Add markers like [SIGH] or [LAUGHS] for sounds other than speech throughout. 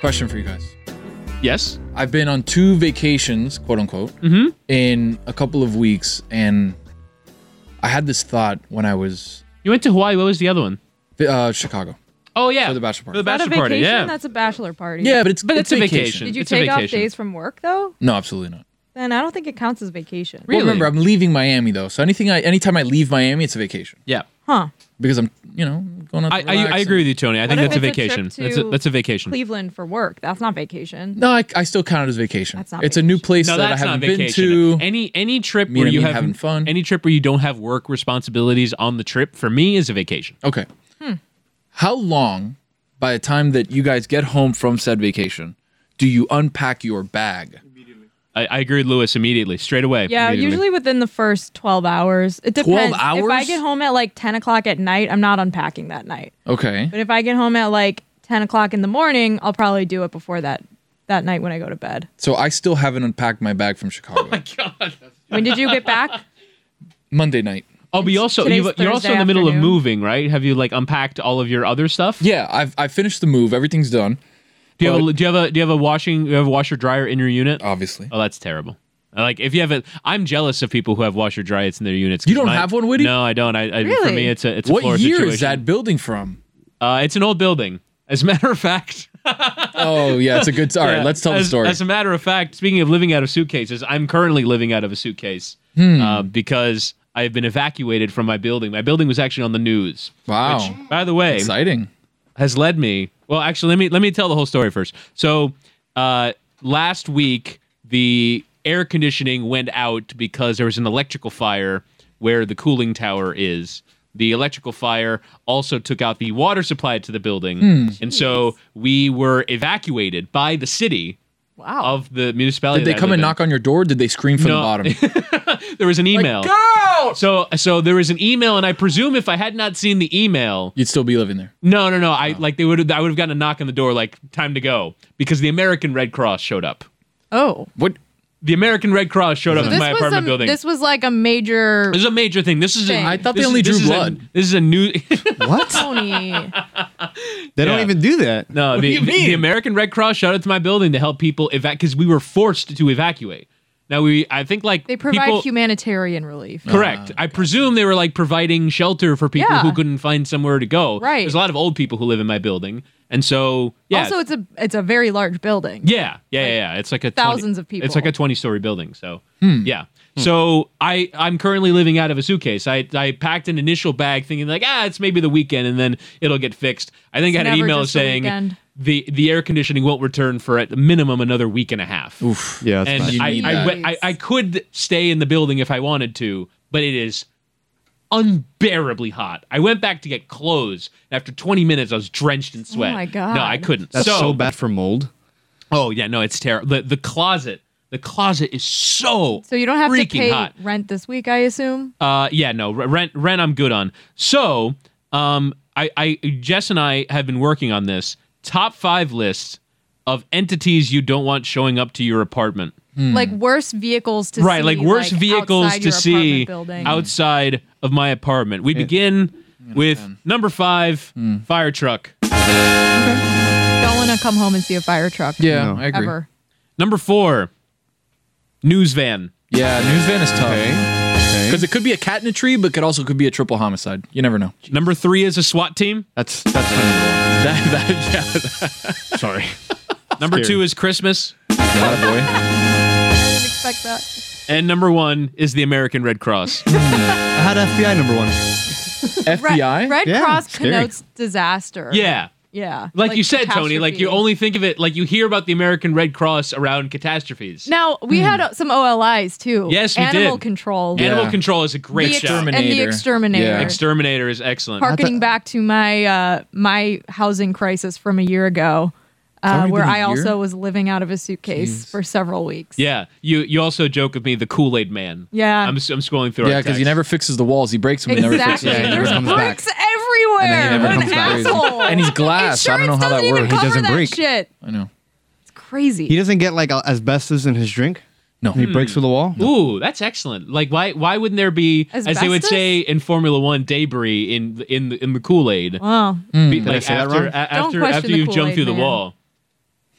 Question for you guys. Yes. I've been on two vacations, quote unquote, Mhm. in a couple of weeks, and I had this thought when I was You went to Hawaii. What was the other one? uh, Chicago Oh yeah, for the bachelor For party. the Is that a bachelor party. vacation? Yeah. That's a bachelor party. yeah, but it's But it's a vacation. Did you It's take off days from work though? No, absolutely not. Then I don't think it counts as vacation. Well, Really? remember, I'm leaving Miami though, so anything I anytime I leave Miami, it's a vacation yeah. Huh. because I'm you know going out. I, to I, relax I agree with you, Tony. I think if that's a it's a trip vacation. that's a to that's a vacation. Cleveland for work. That's not vacation. No, I, I still count it as vacation. That's not it's a new vacation. place No, that I that's haven't been vacation. to. Any any trip Me where you me have having fun. any trip where you don't have work responsibilities on the trip for me is a vacation. Okay. Hmm. How long, by the time that you guys get home from said vacation, do you unpack your bag? I, I agree with Lewis immediately, straight away. Yeah, immediately. usually within the first 12 hours. It 12 depends. If I get home at like 10 o'clock at night, I'm not unpacking that night. Okay. But if I get home at like 10 o'clock in the morning, I'll probably do it before that that night when I go to bed. So I still haven't unpacked my bag from Chicago. [LAUGHS] Oh Chicago. God. When did you get back? Monday night. Oh, but you also, you've, you're also in Thursday the middle of moving, right? Have you like unpacked all of your other stuff? Yeah, I've I finished the move. Everything's done. Do you, have a, do you have a do you have a washing do you have a washer dryer in your unit? Obviously. Oh, that's terrible. Like if you have a, I'm jealous of people who have washer dryers in their units. You don't have one, Whitty? No, I don't. I, I for me it's a it's a What floor year situation. is that building from? Uh, it's an old building. As a [LAUGHS] matter of fact, Oh yeah, it's a good. All right, Yeah, let's tell as, the story. As a matter of fact, speaking of living out of suitcases, I'm currently living out of a suitcase Hmm. uh, because I have been evacuated from my building. My building was actually on the news. Wow. Which, by the way, Exciting. has led me. Well, actually, let me let me tell the whole story first. So, uh, last week the air conditioning went out because there was an electrical fire where the cooling tower is. The electrical fire also took out the water supply to the building, Hmm. and so we were evacuated by the city Wow. of the municipality. Did they come live and in. knock on your door? Did they scream from No. the bottom? [LAUGHS] There was an email. Go! So, so there was an email, and I presume if I had not seen the email, You'd still be living there. No, no, no. I oh. like they would. I would have gotten a knock on the door, like time to go, because the American Red Cross showed up. oh. What? The American Red Cross showed up So in my apartment a, building. this was like a major This is a major thing. This is. Thing. I thought they only is- drew this is a- blood. this is a new. [LAUGHS] What? Tony. [LAUGHS] They don't even do that. no, What the, do you mean? the American Red Cross showed up to my building to help people evac because we were forced to evacuate. Now we, I think, like They provide people, humanitarian relief. Correct. Ah, I presume they were like providing shelter for people Yeah. who couldn't find somewhere to go. Right. There's a lot of old people who live in my building, and so yeah. Also, it's a it's a very large building. Yeah, yeah, yeah, yeah. It's like a 20 thousands of people. It's like a twenty-story building. So hmm. yeah. Hmm. So I I'm currently living out of a suitcase. I I packed an initial bag thinking like ah it's maybe the weekend and then it'll get fixed. I think It's I had an email saying weekend. The the air conditioning won't return for at minimum another week and a half. Oof. Yeah, and bad. I I, I I could stay in the building if I wanted to, but it is unbearably hot. I went back to get clothes. After 20 minutes, I was drenched in sweat. Oh my God. No, I couldn't. That's so, bad for mold. Oh yeah, no, it's terrible. The the closet, the closet is so So you don't have to pay hot. rent this week, I assume. Uh, yeah, no, rent rent I'm good on. So, um, I I Jess and I have been working on this top five list of entities you don't want showing up to your apartment. Hmm. Like worst vehicles to right, see, like worst vehicles outside to your see apartment building. outside of my apartment. We begin with number five, hmm. fire truck. Don't want to come home and see a fire truck. Yeah, No. I agree. Ever. Number four, news van. Yeah, news van is tough. Okay. Because it could be a cat in a tree, but could also could be a triple homicide. You never know. Number three is a SWAT team. That's that's my number [LAUGHS] That, that, [LAUGHS] yeah, one. Sorry. [LAUGHS] Number Scary. two is Christmas. that boy. Didn't expect that. And number one is the American Red Cross. I had FBI number one. FBI. Red, Red Yeah, Cross scary. connotes disaster. yeah. Yeah. Like, you said, Tony, like you only think of it like you hear about the American Red Cross around catastrophes. Now we had uh, some OLIs too. Yes, we Animal did. control. Animal Control is a great The show. and the Exterminator. exterminator. Yeah. Exterminator is excellent. Harkening back to my uh, my housing crisis from a year ago, uh, where I year? also was living out of a suitcase for several weeks. Yeah, you you also joke with me the Kool Aid Man. Yeah. I'm, I'm scrolling through. Yeah, because he never fixes the walls. He breaks them. He never fixes Yeah, he them. never There's comes back. bricks everywhere. And then he never what comes an back. asshole. And he's glass. I don't know Insurance how that doesn't even works. He cover doesn't that break. Shit. I know. It's crazy. He doesn't get like asbestos in his drink. No. He breaks hmm. through the wall. Ooh, that's excellent. Like, why why wouldn't there be, as they would Asbestos? say in Formula One, debris in in the, in the Kool Aid? wow. Like I say that after wrong? a- Don't after question after the you've jumped Kool-Aid through the Man. wall.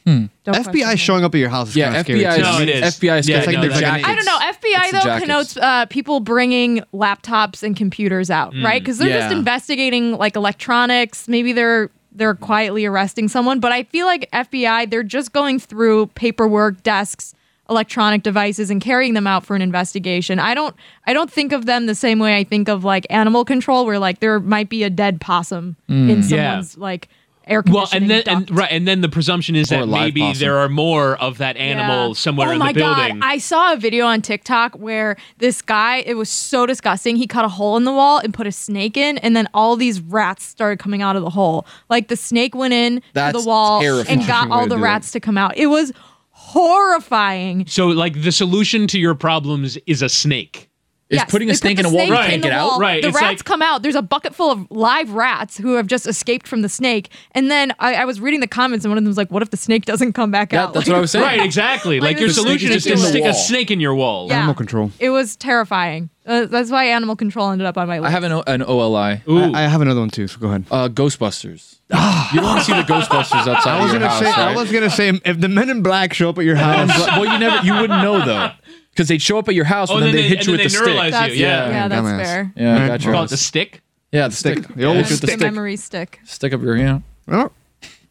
Don't FBI it. showing up at your house is Yeah, kind of scary. FBI too. is, No, it is. FBI is Yeah, getting no, their that's- jackets. I don't know. FBI It's the though jackets. connotes uh, people bringing laptops and computers out, Mm. right? Because they're just Yeah. investigating like electronics. Maybe they're they're quietly arresting someone, but I feel like FBI they're just going through paperwork, desks, electronic devices, and carrying them out for an investigation. I don't I don't think of them the same way I think of like animal control, where like there might be a dead possum in Yeah. someone's like air Well, and then and, right, and then the presumption is Or that maybe possum. there are more of that animal Yeah. somewhere oh in my the building. God. I saw a video on TikTok where this guy, it was so disgusting. He cut a hole in the wall and put a snake in, and then all these rats started coming out of the hole. Like the snake went in to the wall terrifying. and got all the do it. rats to come out. It was horrifying. so, like, the solution to your problems is a snake. Is Yes, putting they a put snake in a wall snake you can't get out? Right, The it's rats like- come out. There's a bucket full of live rats who have just escaped from the snake. And then I, I was reading the comments, and one of them was like, "What if the snake doesn't come back Yeah, out?" that's Like, what I was saying. Right, exactly. Like, like your solution is is to in the stick a snake in your wall. Yeah. Animal control. It was terrifying. Uh, that's why animal control ended up on my list. I have an, O- an OLI. Ooh. I, I have another one too. So go ahead. Uh, Ghostbusters. you don't want to see the Ghostbusters outside I of was your gonna house, say. I was gonna say if the Men in Black show up at your house. bla- well, you never, you wouldn't know though, because they'd show up at your house Oh, and then then they they- hit you and with the stick. neuralize That's, you, yeah, yeah. that's Dumbass. fair. Yeah, I got Call it the stick. Yeah, the stick. The old Yeah, shoot The, the stick. memory stick. Stick up your yeah. Oh.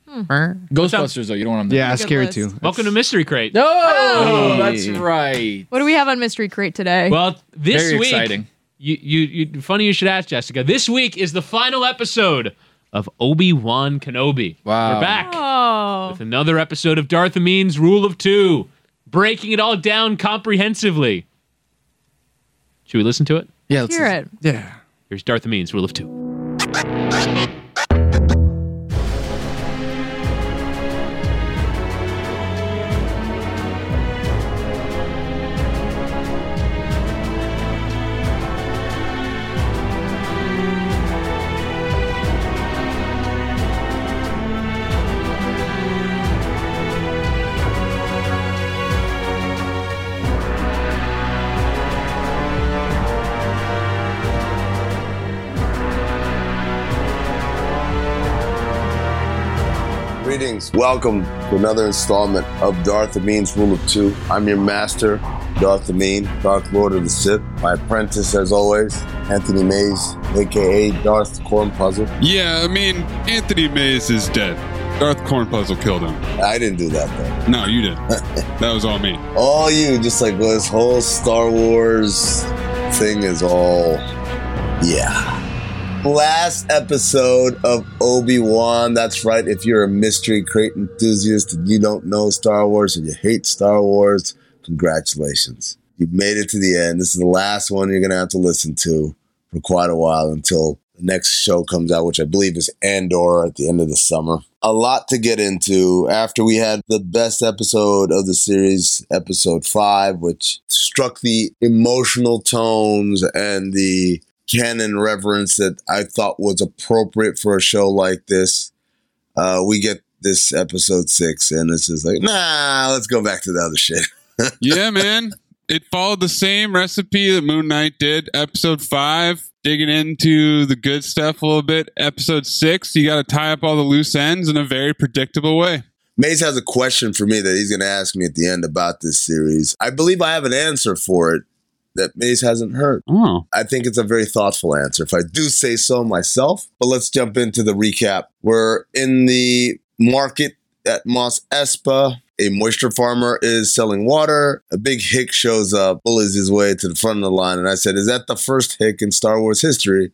Hmm. Ghostbusters though, you don't want them. Yeah, scary list. too. Welcome to Mystery Crate. No, Oh. that's right. What do we have on Mystery Crate today? Well, this Very week, exciting. You, you, you, funny you should ask, Jessica. This week is the final episode of Obi Wan Kenobi. Wow. We're back oh, with another episode of Darth Amin's Rule of Two, breaking it all down comprehensively. Should we listen to it? Yeah, let's hear it. Yeah. Here's Darth Amin's Rule of Two. Welcome to another installment of Darth Amin's Rule of Two. I'm your master, Darth Amin, Darth Lord of the Sith. My apprentice, as always, Anthony Mays, aka Darth Corn Puzzle. Yeah, I mean, Anthony Mays is dead. Darth Corn Puzzle killed him. I didn't do that though. No, you didn't. [LAUGHS] that was all me. All you, just like this whole Star Wars thing is all, yeah. Last episode of Obi Wan. That's right. If you're a mystery crate enthusiast and you don't know Star Wars and you hate Star Wars, congratulations. You've made it to the end. This is the last one you're going to have to listen to for quite a while until the next show comes out, which I believe is Andor at the end of the summer. A lot to get into after we had the best episode of the series, episode five, which struck the emotional tones and the canon reverence that I thought was appropriate for a show like this. Uh, we get this episode six, and it's just like, nah, let's go back to the other shit. [LAUGHS] Yeah, man. it followed the same recipe that Moon Knight did. Episode five, digging into the good stuff a little bit. Episode six, you got to tie up all the loose ends in a very predictable way. Maze has a question for me that he's going to ask me at the end about this series. I believe I have an answer for it that Maze hasn't heard. Oh, I think it's a very thoughtful answer, if I do say so myself. But let's jump into the recap. We're in the market at Mos Espa. A moisture farmer is selling water. A big hick shows up, bullies his way to the front of the line. And I said, Is that the first hick in Star Wars history?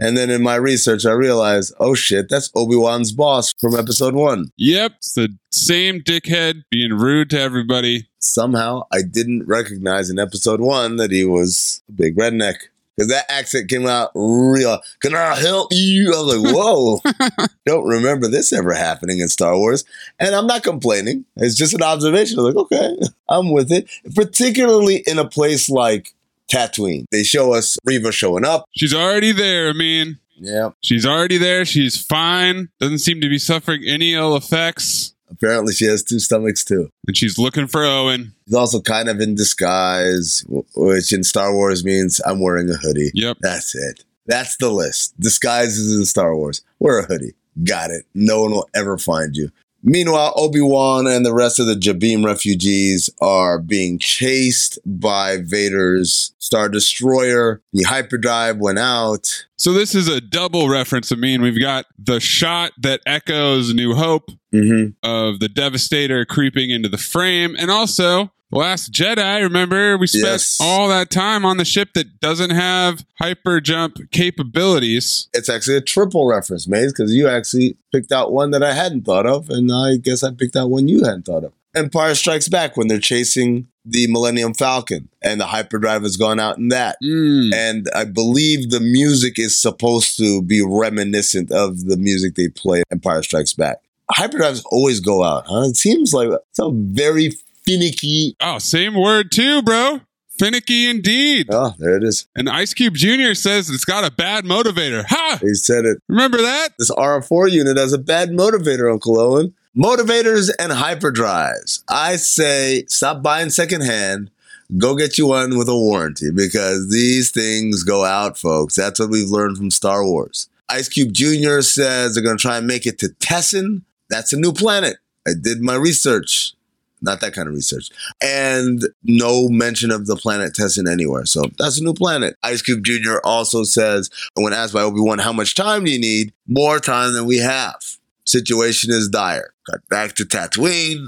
And then in my research, I realized, oh shit, that's Obi Wan's boss from episode one. yep. It's the same dickhead being rude to everybody. Somehow I didn't recognize in episode one that he was a big redneck. Because that accent came out real. Can I help you? I was like, [LAUGHS] whoa. [LAUGHS] Don't remember this ever happening in Star Wars. And I'm not complaining. It's just an observation. I was like, okay, I'm with it. Particularly in a place like Tatooine. They show us Reva showing up. She's already there. I mean, Yeah. she's already there. She's fine. Doesn't seem to be suffering any ill effects. Apparently she has two stomachs too. And she's looking for Owen. He's also kind of in disguise, which in Star Wars means I'm wearing a hoodie. Yep. That's it. That's the list. Disguises in Star Wars. Wear a hoodie. Got it. No one will ever find you. Meanwhile, Obi Wan and the rest of the Jabiim refugees are being chased by Vader's Star Destroyer. The hyperdrive went out. So this is a double reference. I mean, we've got the shot that echoes New Hope Mm-hmm. of the Devastator creeping into the frame, and also Last Jedi. Remember, we spent Yes. all that time on the ship that doesn't have hyper jump capabilities. It's actually a triple reference, Maze, because you actually picked out one that I hadn't thought of, and I guess I picked out one you hadn't thought of. Empire Strikes Back when they're chasing the Millennium Falcon, and the hyperdrive has gone out in that. Mm. And I believe the music is supposed to be reminiscent of the music they play Empire Strikes Back. Hyperdrives always go out, huh? It seems like it's a very finicky. Oh, same word too, bro. Finicky indeed. Oh, there it is. And Ice Cube Jr. says it's got a bad motivator. Ha! He said it. Remember that? This R4 unit has a bad motivator, Uncle Owen. Motivators and hyperdrives. I say stop buying secondhand. Go get you one with a warranty because these things go out, folks. That's what we've learned from Star Wars. Ice Cube Jr. says they're going to try and make it to Tessin. That's a new planet. I did my research. Not that kind of research. And no mention of the planet Tessin anywhere. So that's a new planet. Ice Cube Jr. also says, when asked by Obi Wan, how much time do you need? More time than we have. Situation is dire. Got back to Tatooine.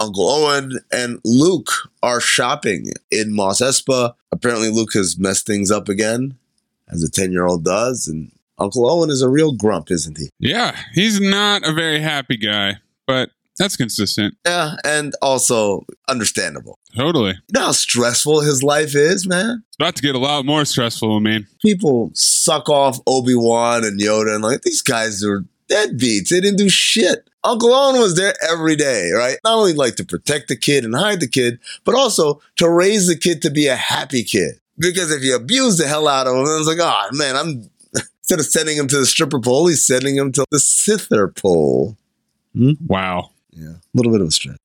Uncle Owen and Luke are shopping in Mos Espa. Apparently, Luke has messed things up again, as a 10 year old does. And Uncle Owen is a real grump, isn't he? Yeah, he's not a very happy guy, but that's consistent. Yeah, and also understandable. Totally. You know how stressful his life is, man? It's about to get a lot more stressful, I mean. People suck off Obi Wan and Yoda, and like, these guys are deadbeats. They didn't do shit. Uncle Owen was there every day, right? Not only like to protect the kid and hide the kid, but also to raise the kid to be a happy kid. Because if you abuse the hell out of him, then it's like, oh man, I'm [LAUGHS] instead of sending him to the stripper pole, he's sending him to the Sither pole. Wow. Yeah, a little bit of a stretch.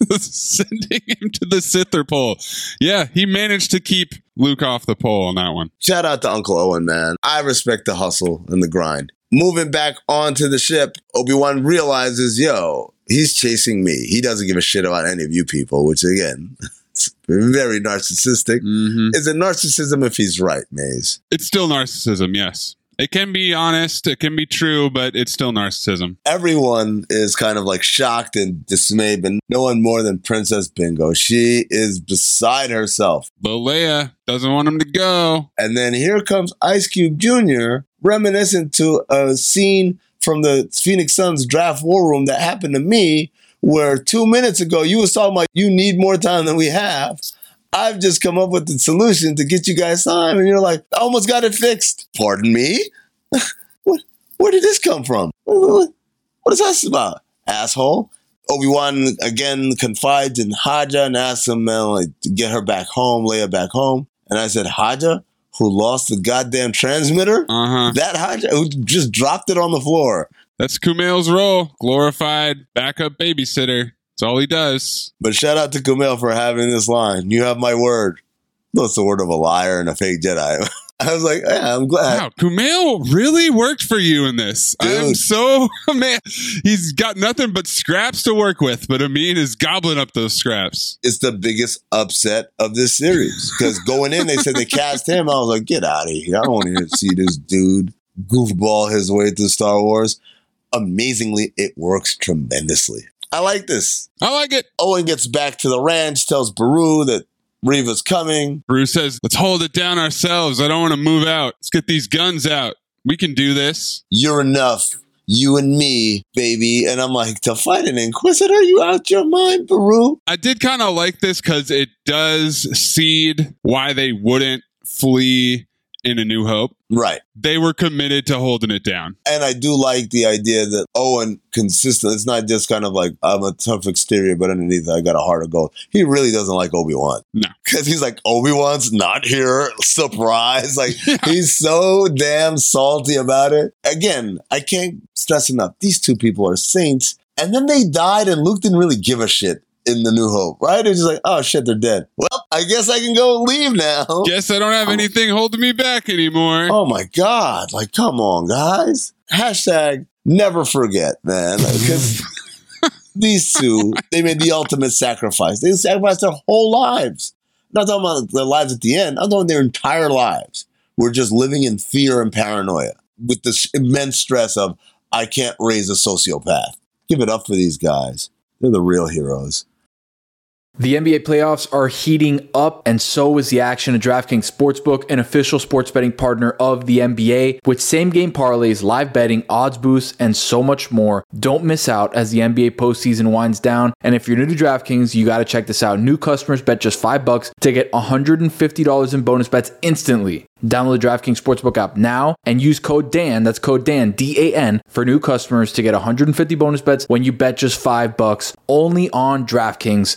[LAUGHS] Sending him to the Sither pole. Yeah, he managed to keep Luke off the pole on that one. Shout out to Uncle Owen, man. I respect the hustle and the grind. Moving back onto the ship, Obi Wan realizes, yo, he's chasing me. He doesn't give a shit about any of you people, which again, [LAUGHS] it's very narcissistic. Mm-hmm. Is it narcissism if he's right, Maze? It's still narcissism, yes. It can be honest, it can be true, but it's still narcissism. Everyone is kind of like shocked and dismayed, but no one more than Princess Bingo. She is beside herself. But Leia doesn't want him to go. And then here comes Ice Cube Jr., reminiscent to a scene from the Phoenix Suns draft war room that happened to me, where two minutes ago you was talking about you need more time than we have. I've just come up with the solution to get you guys signed. and you're like, I almost got it fixed. Pardon me? [LAUGHS] what? Where did this come from? What, is this about, asshole? Obi Wan again confides in Haja and asks him, man, like, to get her back home, lay her back home. And I said, Haja, who lost the goddamn transmitter? Uh huh. That Haja who just dropped it on the floor. That's Kumail's role. Glorified backup babysitter. That's all he does. But shout out to Kumail for having this line. You have my word. That's the word of a liar and a fake Jedi. [LAUGHS] I was like, yeah, I'm glad. Wow, Kumail really worked for you in this. I'm so [LAUGHS] man. He's got nothing but scraps to work with, but Amin is gobbling up those scraps. It's the biggest upset of this series because going in, they said they cast him. I was like, get out of here. I don't want to see this dude goofball his way through Star Wars. Amazingly, it works tremendously. I like this. I like it. Owen gets back to the ranch, tells Beru that Reva's coming. Beru says, "Let's hold it down ourselves. I don't want to move out. Let's get these guns out. We can do this." You're enough. You and me, baby. And I'm like, to fight an Inquisitor? You out your mind, Beru? I did kind of like this because it does seed why they wouldn't flee in A New Hope. Right. They were committed to holding it down. And I do like the idea that Owen consistent. It's not just kind of like I'm a tough exterior, but underneath I got a heart of gold. He really doesn't like Obi Wan. No. because he's like Obi Wan's not here. [LAUGHS] Surprise! Like [LAUGHS] he's so damn salty about it. Again, I can't stress enough. These two people are saints, and then they died, and Luke didn't really give a shit in the New Hope, right? It's just like, oh shit, they're dead. Well, I guess I can go leave now. Guess I don't have oh. anything holding me back anymore. Oh my god! Like, come on, guys. Hashtag never forget, man. Because [LAUGHS] these two, they made the ultimate sacrifice. They sacrificed their whole lives. I'm not talking about their lives at the end. I'm talking about their entire lives. We're just living in fear and paranoia with this immense stress of I can't raise a sociopath. Give it up for these guys. They're the real heroes. The NBA playoffs are heating up, and so is the action at DraftKings Sportsbook, an official sports betting partner of the NBA, with same game parlays, live betting, odds boosts, and so much more. Don't miss out as the NBA postseason winds down. And if you're new to DraftKings, you got to check this out. New customers bet just five bucks to get $150 in bonus bets instantly. Download the DraftKings Sportsbook app now and use code DAN, that's code DAN, D A N, for new customers to get 150 bonus bets when you bet just 5 bucks only on DraftKings.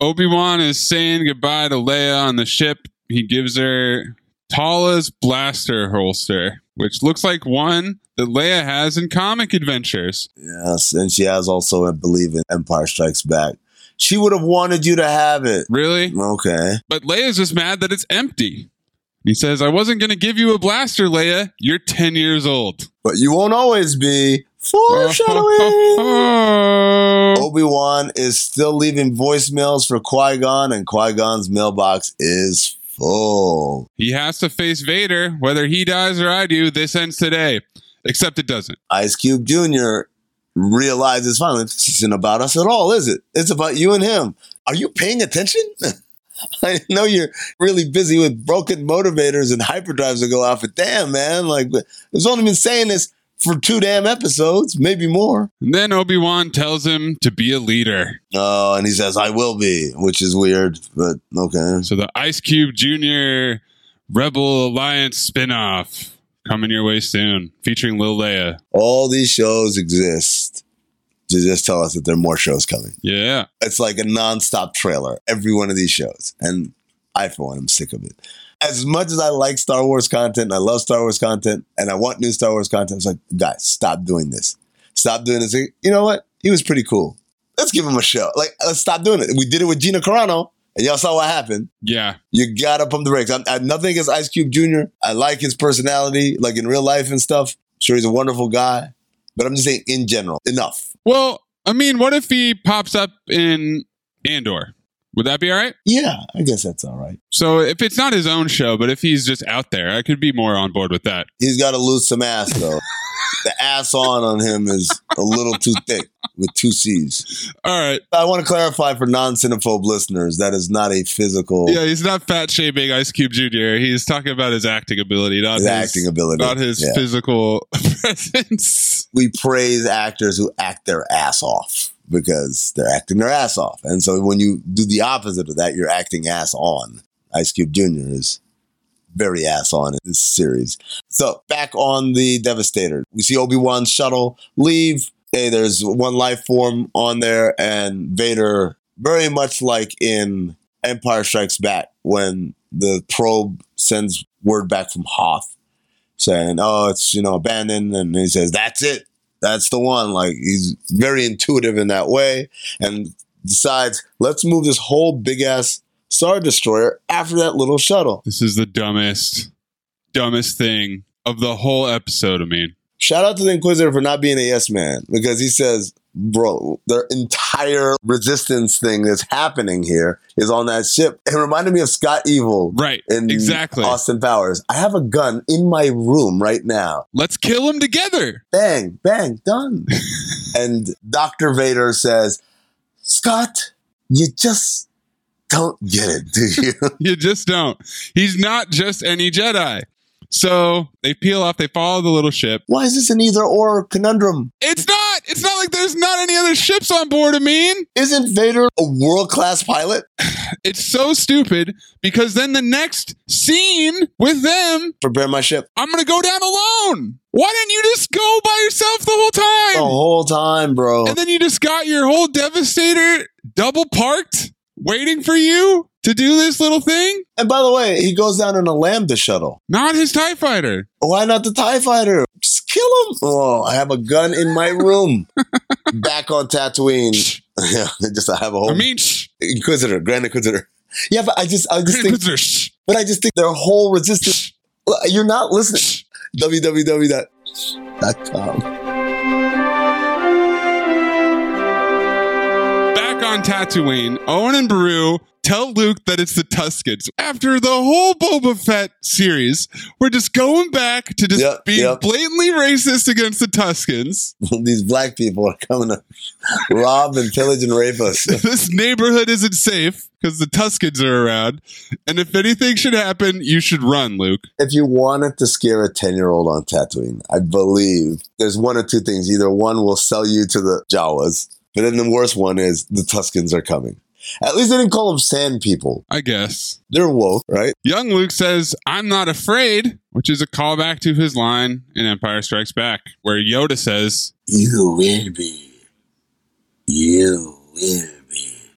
Obi Wan is saying goodbye to Leia on the ship. He gives her Tala's blaster holster, which looks like one that Leia has in comic adventures. Yes, and she has also, I believe, in Empire Strikes Back. She would have wanted you to have it. Really? Okay. But Leia's just mad that it's empty. He says, I wasn't going to give you a blaster, Leia. You're 10 years old. But you won't always be. Foreshadowing. [LAUGHS] Obi Wan is still leaving voicemails for Qui Gon, and Qui Gon's mailbox is full. He has to face Vader. Whether he dies or I do, this ends today. Except it doesn't. Ice Cube Jr. realizes finally this isn't about us at all, is it? It's about you and him. Are you paying attention? [LAUGHS] I know you're really busy with broken motivators and hyperdrives that go off, but damn, man, like, it's only been saying this for two damn episodes, maybe more. And then Obi Wan tells him to be a leader. Oh, and he says, I will be, which is weird, but okay. So the Ice Cube Jr. Rebel Alliance spinoff coming your way soon, featuring Lil Leia. All these shows exist to just tell us that there are more shows coming. Yeah. It's like a nonstop trailer, every one of these shows. And I, for one, am sick of it. As much as I like Star Wars content, and I love Star Wars content, and I want new Star Wars content, it's like, guys, stop doing this. Stop doing this. You know what? He was pretty cool. Let's give him a show. Like, let's stop doing it. We did it with Gina Carano, and y'all saw what happened. Yeah. You gotta pump the brakes. I'm, I nothing against Ice Cube Jr. I like his personality, like in real life and stuff. Sure, he's a wonderful guy, but I'm just saying in general, enough. Well, I mean, what if he pops up in Andor? Would that be all right? Yeah, I guess that's all right. So if it's not his own show, but if he's just out there, I could be more on board with that. He's got to lose some ass though. the ass on on him is a little too thick with two C's. All right. I want to clarify for non-cinephobe listeners that is not a physical. Yeah, he's not fat shaming Ice Cube Jr. He's talking about his acting ability, not His his, acting ability, not his yeah. physical [LAUGHS] presence. We praise actors who act their ass off. Because they're acting their ass off. And so when you do the opposite of that, you're acting ass on. Ice Cube Jr. is very ass on in this series. So back on the Devastator, we see Obi Wan's shuttle leave. Hey, there's one life form on there, and Vader, very much like in Empire Strikes Back, when the probe sends word back from Hoth saying, "Oh, it's you know abandoned," and he says, "That's it, that's the one." Like he's very intuitive in that way, and decides, "Let's move this whole big ass Star Destroyer after that little shuttle." This is the dumbest, dumbest thing of the whole episode. I mean, Shout out to the Inquisitor for not being a yes man because he says, bro, their entire resistance thing that's happening here is on that ship. It reminded me of Scott Evil. Right, In exactly. Austin Powers. I have a gun in my room right now. let's kill him together. Bang, bang, done. [LAUGHS] and Dr. Vader says, Scott, you just don't get it, do you? [LAUGHS] You just don't. He's not just any Jedi. So they peel off, they follow the little ship. Why is this an either or conundrum? It's not. It's not like there's not any other ships on board. I mean, Isn't Vader a world class pilot? [SIGHS] it's so stupid because then the next scene with them, Prepare my ship. I'm gonna go down alone. Why didn't you just go by yourself the whole time? The whole time, bro. And then you just got your whole Devastator double parked, waiting for you to do this little thing. And by the way, he goes down in a Lambda shuttle. Not his Tie Fighter. Why not the TIE fighter? Just kill him. Oh, I have a gun in my room. [LAUGHS] Back on Tatooine. yeah, [LAUGHS] just I have a whole I mean, shh. Inquisitor, Grand Inquisitor. Yeah, but I just I just think Inquisitor, shh. but I just think their whole resistance you're not listening. www.com. back on Tatooine, Owen and Beru tell Luke that it's the Tuskens. After the whole Boba Fett series, we're just going back to just Yep, being yep. blatantly racist against the Tuskens. [LAUGHS] These black people are coming to rob and pillage and rape us. [LAUGHS] this neighborhood isn't safe because the Tuskens are around. And if anything should happen, you should run, Luke. if you wanted to scare a 10 year old on Tatooine, I believe there's one or two things. Either one will sell you to the Jawas, but then the worst one is the Tuskens are coming. At least they didn't call them sand people. I guess. They're woke, right? Young Luke says, I'm not afraid, which is a callback to his line in Empire Strikes Back, where Yoda says, You will be. You will.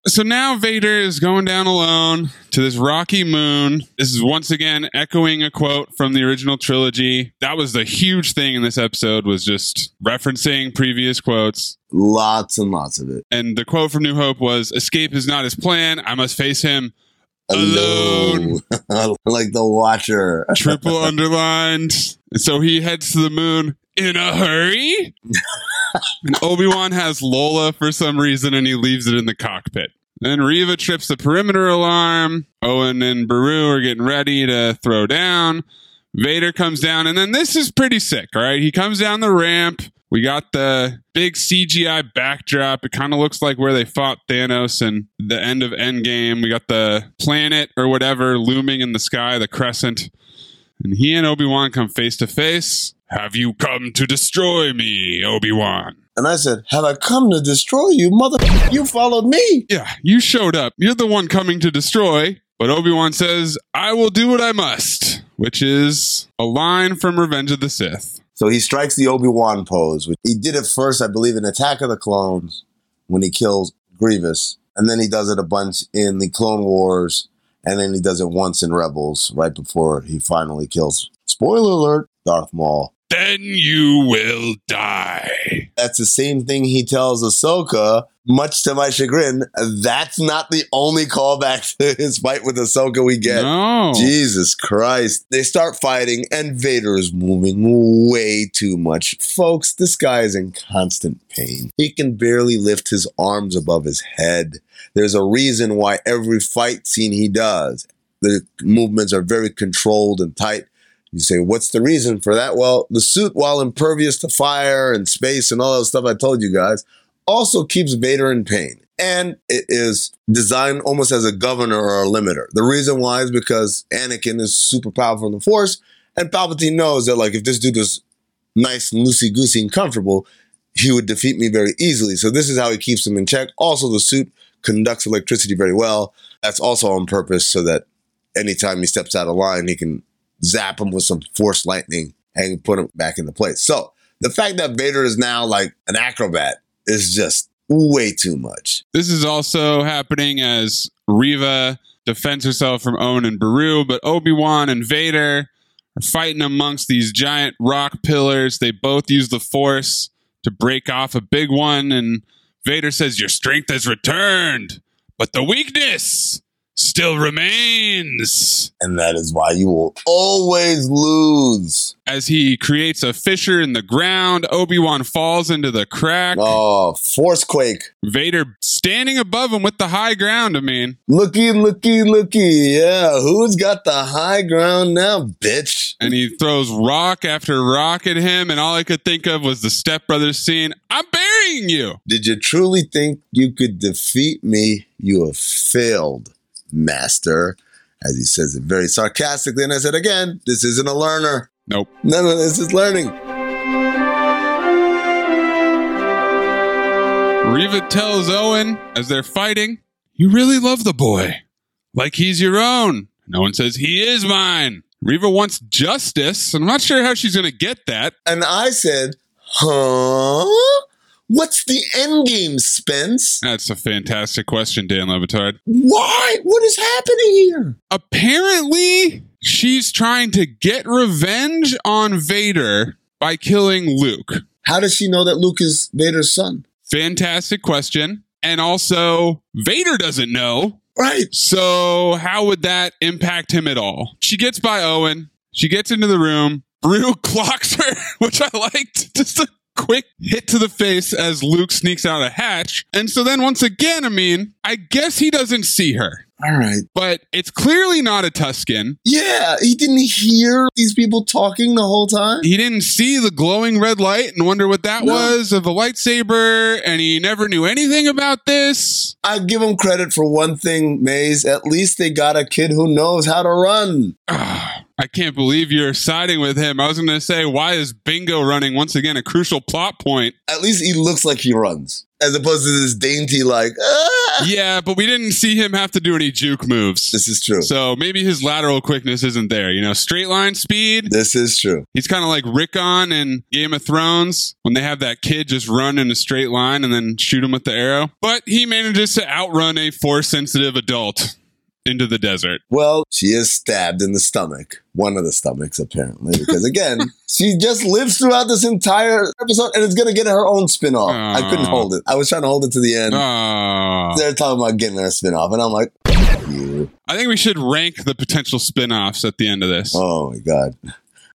So now Vader is going down alone to this rocky moon. This is once again echoing a quote from the original trilogy. That was the huge thing in this episode was just referencing previous quotes. Lots and lots of it. And the quote from New Hope was escape is not his plan. I must face him alone. [LAUGHS] like the Watcher. Triple [LAUGHS] underlined. So he heads to the moon in a hurry. [LAUGHS] and Obi-Wan has Lola for some reason and he leaves it in the cockpit. Then Reva trips the perimeter alarm. Owen and Beru are getting ready to throw down. Vader comes down, and then this is pretty sick, all right? He comes down the ramp. We got the big CGI backdrop. It kind of looks like where they fought Thanos and the end of Endgame. We got the planet or whatever looming in the sky, the crescent. And he and Obi Wan come face to face. Have you come to destroy me, Obi Wan? And I said, Have I come to destroy you, mother? You followed me. Yeah, you showed up. You're the one coming to destroy. But Obi Wan says, I will do what I must, which is a line from Revenge of the Sith. So he strikes the Obi Wan pose. which He did it first, I believe, in Attack of the Clones when he kills Grievous. And then he does it a bunch in the Clone Wars. And then he does it once in Rebels, right before he finally kills, spoiler alert, Darth Maul. Then you will die. That's the same thing he tells Ahsoka, much to my chagrin. That's not the only callback [LAUGHS] to his fight with Ahsoka we get. No. Jesus Christ. They start fighting, and Vader is moving way too much. Folks, this guy is in constant pain. He can barely lift his arms above his head. There's a reason why every fight scene he does, the movements are very controlled and tight. You say, what's the reason for that? Well, the suit, while impervious to fire and space and all that stuff I told you guys, also keeps Vader in pain. And it is designed almost as a governor or a limiter. The reason why is because Anakin is super powerful in the Force, and Palpatine knows that, like, if this dude is nice and loosey goosey and comfortable, he would defeat me very easily. So this is how he keeps him in check. Also, the suit conducts electricity very well. That's also on purpose so that anytime he steps out of line, he can zap him with some force lightning and put him back into place. So the fact that Vader is now like an acrobat is just way too much. This is also happening as Reva defends herself from Owen and Beru, but Obi Wan and Vader are fighting amongst these giant rock pillars. They both use the Force to break off a big one, and Vader says, Your strength has returned, but the weakness still remains. And that is why you will always lose. As he creates a fissure in the ground, Obi Wan falls into the crack. Oh, force quake. Vader standing above him with the high ground. I mean, Looky, looky, looky. Yeah, who's got the high ground now, bitch? and he throws rock after rock at him, and all I could think of was the Step Brothers scene. I'm burying you. Did you truly think you could defeat me? You have failed, master. As he says it very sarcastically. And I said, again, this isn't a learner. Nope. None of this is learning. Reva tells Owen as they're fighting, You really love the boy. Like he's your own. And Owen says, He is mine. Reva wants justice. and I'm not sure how she's going to get that. And I said, huh? What's the end game, Spence? That's a fantastic question, Dan Le Batard. Why? What is happening here? Apparently, she's trying to get revenge on Vader by killing Luke. How does she know that Luke is Vader's son? Fantastic question. And also, Vader doesn't know. Right. So, how would that impact him at all? She gets by Owen. She gets into the room. Brew [LAUGHS] clocks her, [LAUGHS] which I liked. Just a quick hit to the face as Luke sneaks out a hatch. And so then, once again, I mean, I guess he doesn't see her. All right. But it's clearly not a Tusken. Yeah, he didn't hear these people talking the whole time. He didn't see the glowing red light and wonder what that No. was of a lightsaber, and he never knew anything about this. I give him credit for one thing, Maze. At least they got a kid who knows how to run. Ah. I can't believe you're siding with him. I was going to say, why is Bingo running once again a crucial plot point? At least he looks like he runs, as opposed to this dainty, like, ah. Yeah, but we didn't see him have to do any juke moves. This is true. So maybe his lateral quickness isn't there. You know, straight line speed. This is true. He's kind of like Rickon in Game of Thrones when they have that kid just run in a straight line and then shoot him with the arrow. But he manages to outrun a force sensitive adult into the desert. Well, she is stabbed in the stomach. One of the stomachs, apparently. Because again, [LAUGHS] she just lives throughout this entire episode and it's going to get her own spin off. I couldn't hold it. I was trying to hold it to the end. They're talking about getting her a spin off. And I'm like, you. I think we should rank the potential spin offs at the end of this. Oh my God.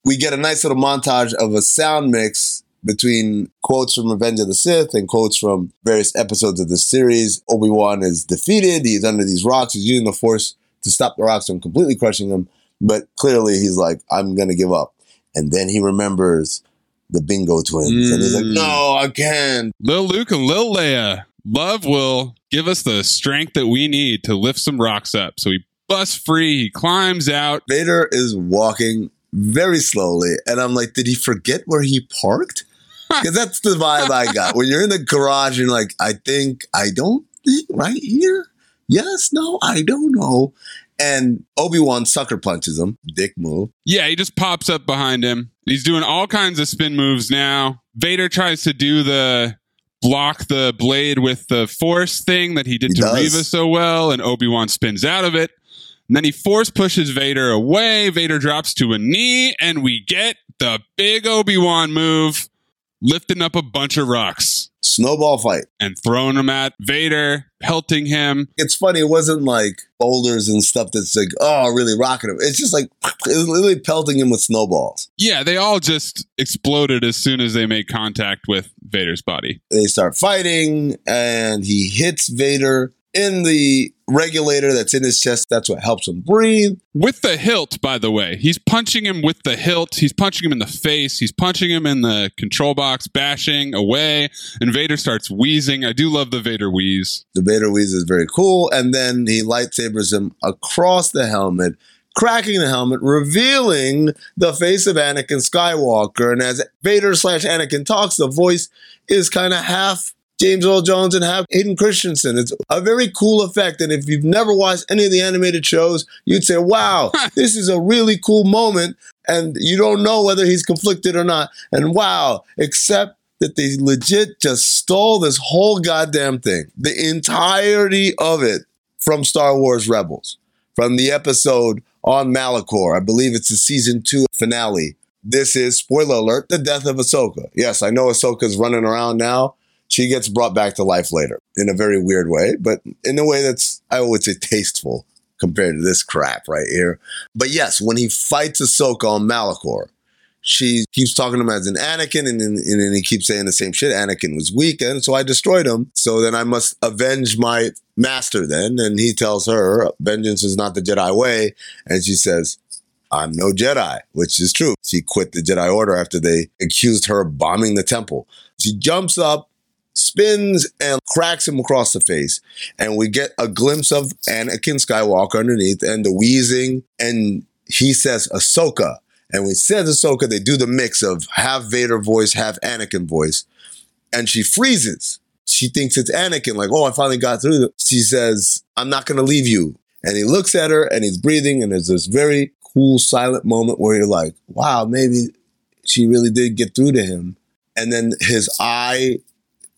We get a nice little montage of a sound mix between quotes from Revenge of the Sith and quotes from various episodes of the series. Obi Wan is defeated. He's under these rocks. He's using the Force to stop the rocks from completely crushing him. But clearly, he's like, I'm going to give up. And then he remembers the Bingo twins. And he's like, Mm. No, I can't. Lil Luke and Lil Leia. Love will give us the strength that we need to lift some rocks up. So he busts free, he climbs out. Vader is walking very slowly. And I'm like, Did he forget where he parked? [LAUGHS] Because that's the vibe I got. When you're in the garage, you're like, I think, I don't think right here. Yes, no, I don't know. And Obi Wan sucker punches him. Dick move. Yeah, he just pops up behind him. He's doing all kinds of spin moves now. Vader tries to do the block the blade with the force thing that he did He to does. Reva so well, and Obi Wan spins out of it. And then he force pushes Vader away. Vader drops to a knee, and we get the big Obi Wan move, lifting up a bunch of rocks Snowball fight. and throwing them at Vader, pelting him. It's funny. It wasn't like boulders and stuff that's like, oh, really rocking him. It's just like, it was literally pelting him with snowballs. Yeah, they all just exploded as soon as they made contact with Vader's body. They start fighting, and he hits Vader in the regulator that's in his chest. That's what helps him breathe. With the hilt, by the way. He's punching him with the hilt. He's punching him in the face. He's punching him in the control box, bashing away. And Vader starts wheezing. I do love the Vader wheeze. The Vader Wheeze is very cool. And then he lightsabers him across the helmet, cracking the helmet, revealing the face of Anakin Skywalker. And as Vader slash Anakin talks, the voice is kind of half James Earl Jones and half Hayden Christensen. It's a very cool effect. And if you've never watched any of the animated shows, you'd say, wow, [LAUGHS] this is a really cool moment. And you don't know whether he's conflicted or not. And wow, except that they legit just stole this whole goddamn thing, the entirety of it from Star Wars Rebels, from the episode on Malachor. I believe it's the season two finale. This is, spoiler alert, the death of Ahsoka. Yes, I know Ahsoka's running around now. She gets brought back to life later in a very weird way, but in a way that's, I would say, tasteful compared to this crap right here. But yes, when he fights Ahsoka on Malachor, she keeps talking to him as an Anakin, and then, and he keeps saying the same shit. Anakin was weak, and so I destroyed him. So then I must avenge my master. Then, and he tells her, "Vengeance is not the Jedi way," and she says, "I'm no Jedi," which is true. She quit the Jedi Order after they accused her of bombing the temple. She jumps up, spins, and cracks him across the face, and we get a glimpse of Anakin Skywalker underneath, and the wheezing, and he says, "Ahsoka." And when he says Ahsoka, they do the mix of half Vader voice, half Anakin voice. And she freezes. She thinks it's Anakin, like, oh, I finally got through. She says, I'm not going to leave you. And he looks at her and he's breathing. And there's this very cool, silent moment where you're like, wow, maybe she really did get through to him. And then his eye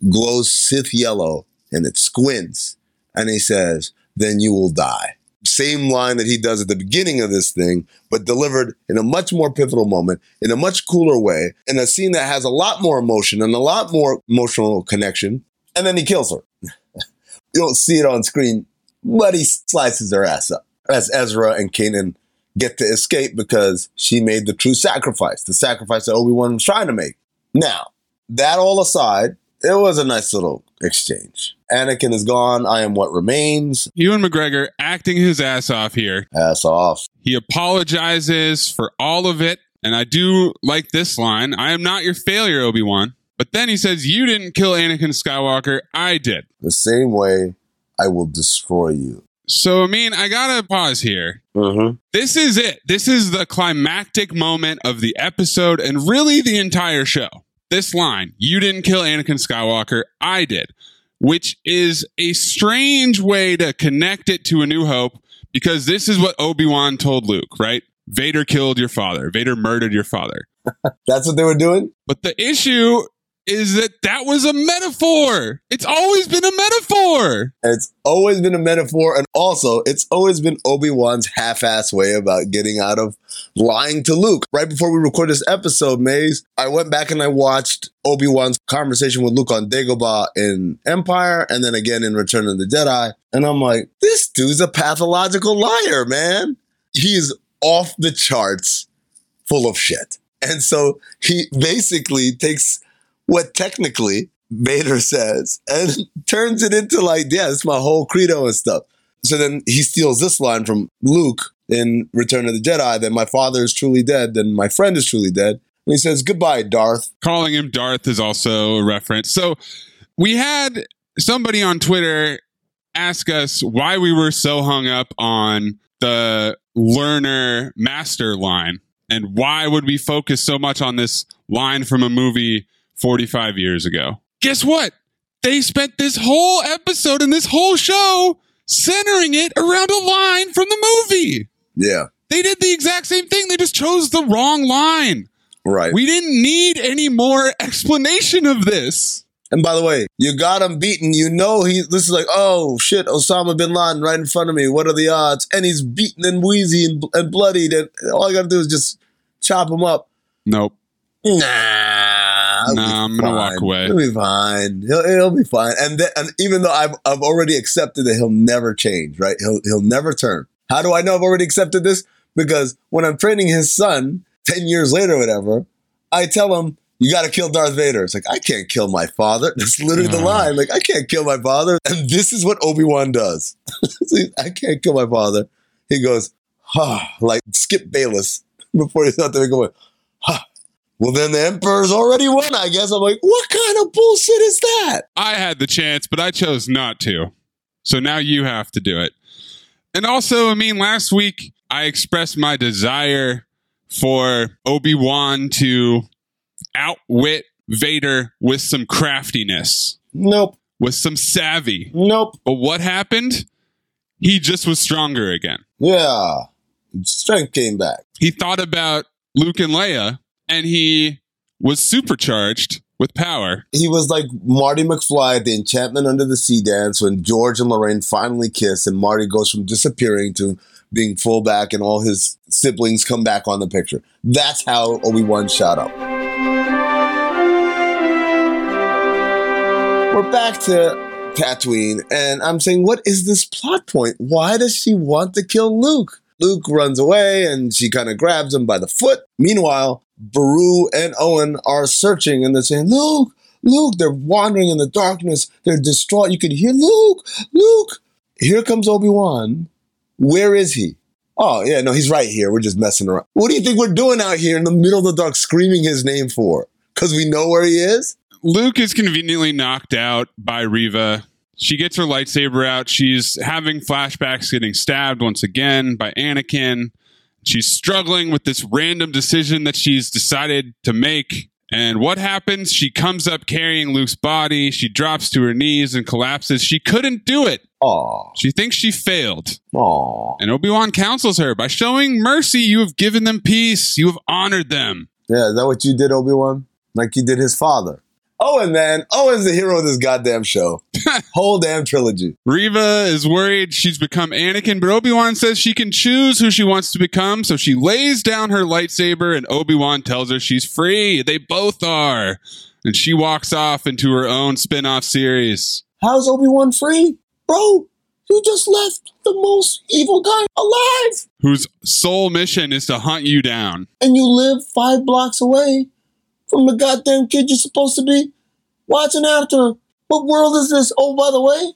glows Sith yellow and it squints. And he says, then you will die same line that he does at the beginning of this thing, but delivered in a much more pivotal moment, in a much cooler way, in a scene that has a lot more emotion and a lot more emotional connection. And then he kills her. [LAUGHS] you don't see it on screen, but he slices her ass up as Ezra and Kanan get to escape because she made the true sacrifice, the sacrifice that Obi Wan was trying to make. Now, that all aside, it was a nice little exchange. Anakin is gone. I am what remains. Ewan McGregor acting his ass off here. Ass off. He apologizes for all of it. And I do like this line I am not your failure, Obi Wan. But then he says, You didn't kill Anakin Skywalker. I did. The same way I will destroy you. So, I mean, I gotta pause here. Mm-hmm. This is it. This is the climactic moment of the episode and really the entire show. This line, you didn't kill Anakin Skywalker, I did, which is a strange way to connect it to A New Hope because this is what Obi Wan told Luke, right? Vader killed your father, Vader murdered your father. [LAUGHS] That's what they were doing? But the issue is that that was a metaphor. It's always been a metaphor. It's always been a metaphor. And also, it's always been Obi Wan's half ass way about getting out of lying to Luke. Right before we record this episode, Maze, I went back and I watched Obi Wan's conversation with Luke on Dagobah in Empire and then again in Return of the Jedi. And I'm like, this dude's a pathological liar, man. He's off the charts full of shit. And so he basically takes what technically Vader says and [LAUGHS] turns it into like, yeah, it's my whole credo and stuff. So then he steals this line from Luke in Return of the Jedi that my father is truly dead, then my friend is truly dead. And he says, Goodbye, Darth. Calling him Darth is also a reference. So we had somebody on Twitter ask us why we were so hung up on the learner master line and why would we focus so much on this line from a movie 45 years ago. Guess what? They spent this whole episode and this whole show centering it around a line from the movie. Yeah. They did the exact same thing. They just chose the wrong line. Right. We didn't need any more [LAUGHS] explanation of this. And by the way, you got him beaten. You know he. This is like, oh shit, Osama bin Laden right in front of me. What are the odds? And he's beaten and wheezy and, and bloodied, and all I got to do is just chop him up. Nope. Nah, nah, I'm gonna walk away. He'll be fine. He'll, he'll be fine. And then, and even though I've I've already accepted that he'll never change, right? He'll he'll never turn. How do I know I've already accepted this? Because when I'm training his son ten years later, or whatever, I tell him you got to kill Darth Vader. It's like, I can't kill my father. [LAUGHS] That's literally the line. Like, I can't kill my father. And this is what Obi Wan does. [LAUGHS] I can't kill my father. He goes, ha, like Skip Bayless [LAUGHS] before he's out there going, ha. Well, then the Emperor's already won, I guess. I'm like, what kind of bullshit is that? I had the chance, but I chose not to. So now you have to do it. And also, I mean, last week I expressed my desire for Obi Wan to outwit Vader with some craftiness, Nope. with some savvy. Nope. But what happened? He just was stronger again. Yeah. Strength came back. He thought about Luke and Leia, and he was supercharged with power. He was like Marty McFly at the Enchantment Under the Sea dance when George and Lorraine finally kiss, and Marty goes from disappearing to being full back, and all his siblings come back on the picture. That's how Obi Wan shot up. We're back to Tatooine, and I'm saying, what is this plot point? Why does she want to kill Luke? Luke runs away, and she kind of grabs him by the foot. Meanwhile, Beru and Owen are searching, and they're saying, Luke, Luke. They're wandering in the darkness. They're distraught. You could hear Luke, Luke. Here comes Obi Wan. Where is he? Oh, yeah, no, he's right here. We're just messing around. What do you think we're doing out here in the middle of the dark screaming his name for? Because we know where he is? Luke is conveniently knocked out by Reva. She gets her lightsaber out. She's having flashbacks, getting stabbed once again by Anakin. She's struggling with this random decision that she's decided to make. And what happens? She comes up carrying Luke's body. She drops to her knees and collapses. She couldn't do it. Aw. She thinks she failed. Aw. And Obi Wan counsels her by showing mercy, you have given them peace. You have honored them. Yeah, is that what you did, Obi Wan? Like you did his father. Owen, man. Owen's the hero of this goddamn show. [LAUGHS] Whole damn trilogy. Reva is worried she's become Anakin, but Obi Wan says she can choose who she wants to become. So she lays down her lightsaber, and Obi Wan tells her she's free. They both are. And she walks off into her own spin off series. How's Obi Wan free? Bro, you just left the most evil guy alive. Whose sole mission is to hunt you down. And you live five blocks away from the goddamn kid you're supposed to be watching after. What world is this? Oh, by the way,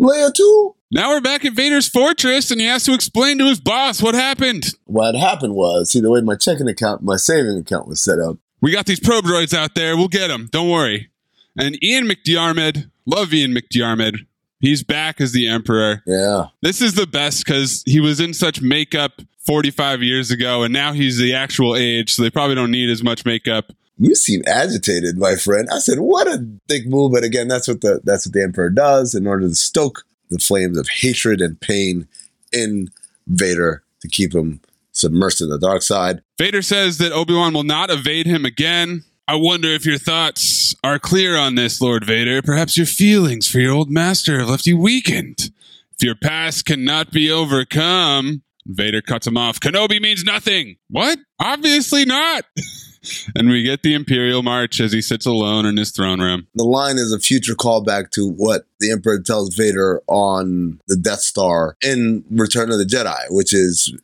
Leia too? Now we're back at Vader's fortress, and he has to explain to his boss what happened. What happened was, see, the way my checking account, my saving account was set up, We got these probe droids out there. We'll get them. Don't worry. And Ian McDiarmid, love Ian McDiarmid. He's back as the Emperor. yeah. This is the best because he was in such makeup 45 years ago, and now he's the actual age, so they probably don't need as much makeup. You seem agitated, my friend. I said, "What a dick move!" But again, that's what the that's what the emperor does in order to stoke the flames of hatred and pain in Vader to keep him submersed in the dark side. Vader says that Obi Wan will not evade him again. I wonder if your thoughts are clear on this, Lord Vader. Perhaps your feelings for your old master have left you weakened. If your past cannot be overcome, Vader cuts him off. Kenobi means nothing. What? Obviously not. [LAUGHS] and we get the Imperial March as he sits alone in his throne room. The line is a future callback to what the emperor tells Vader on the Death Star in Return of the Jedi, which is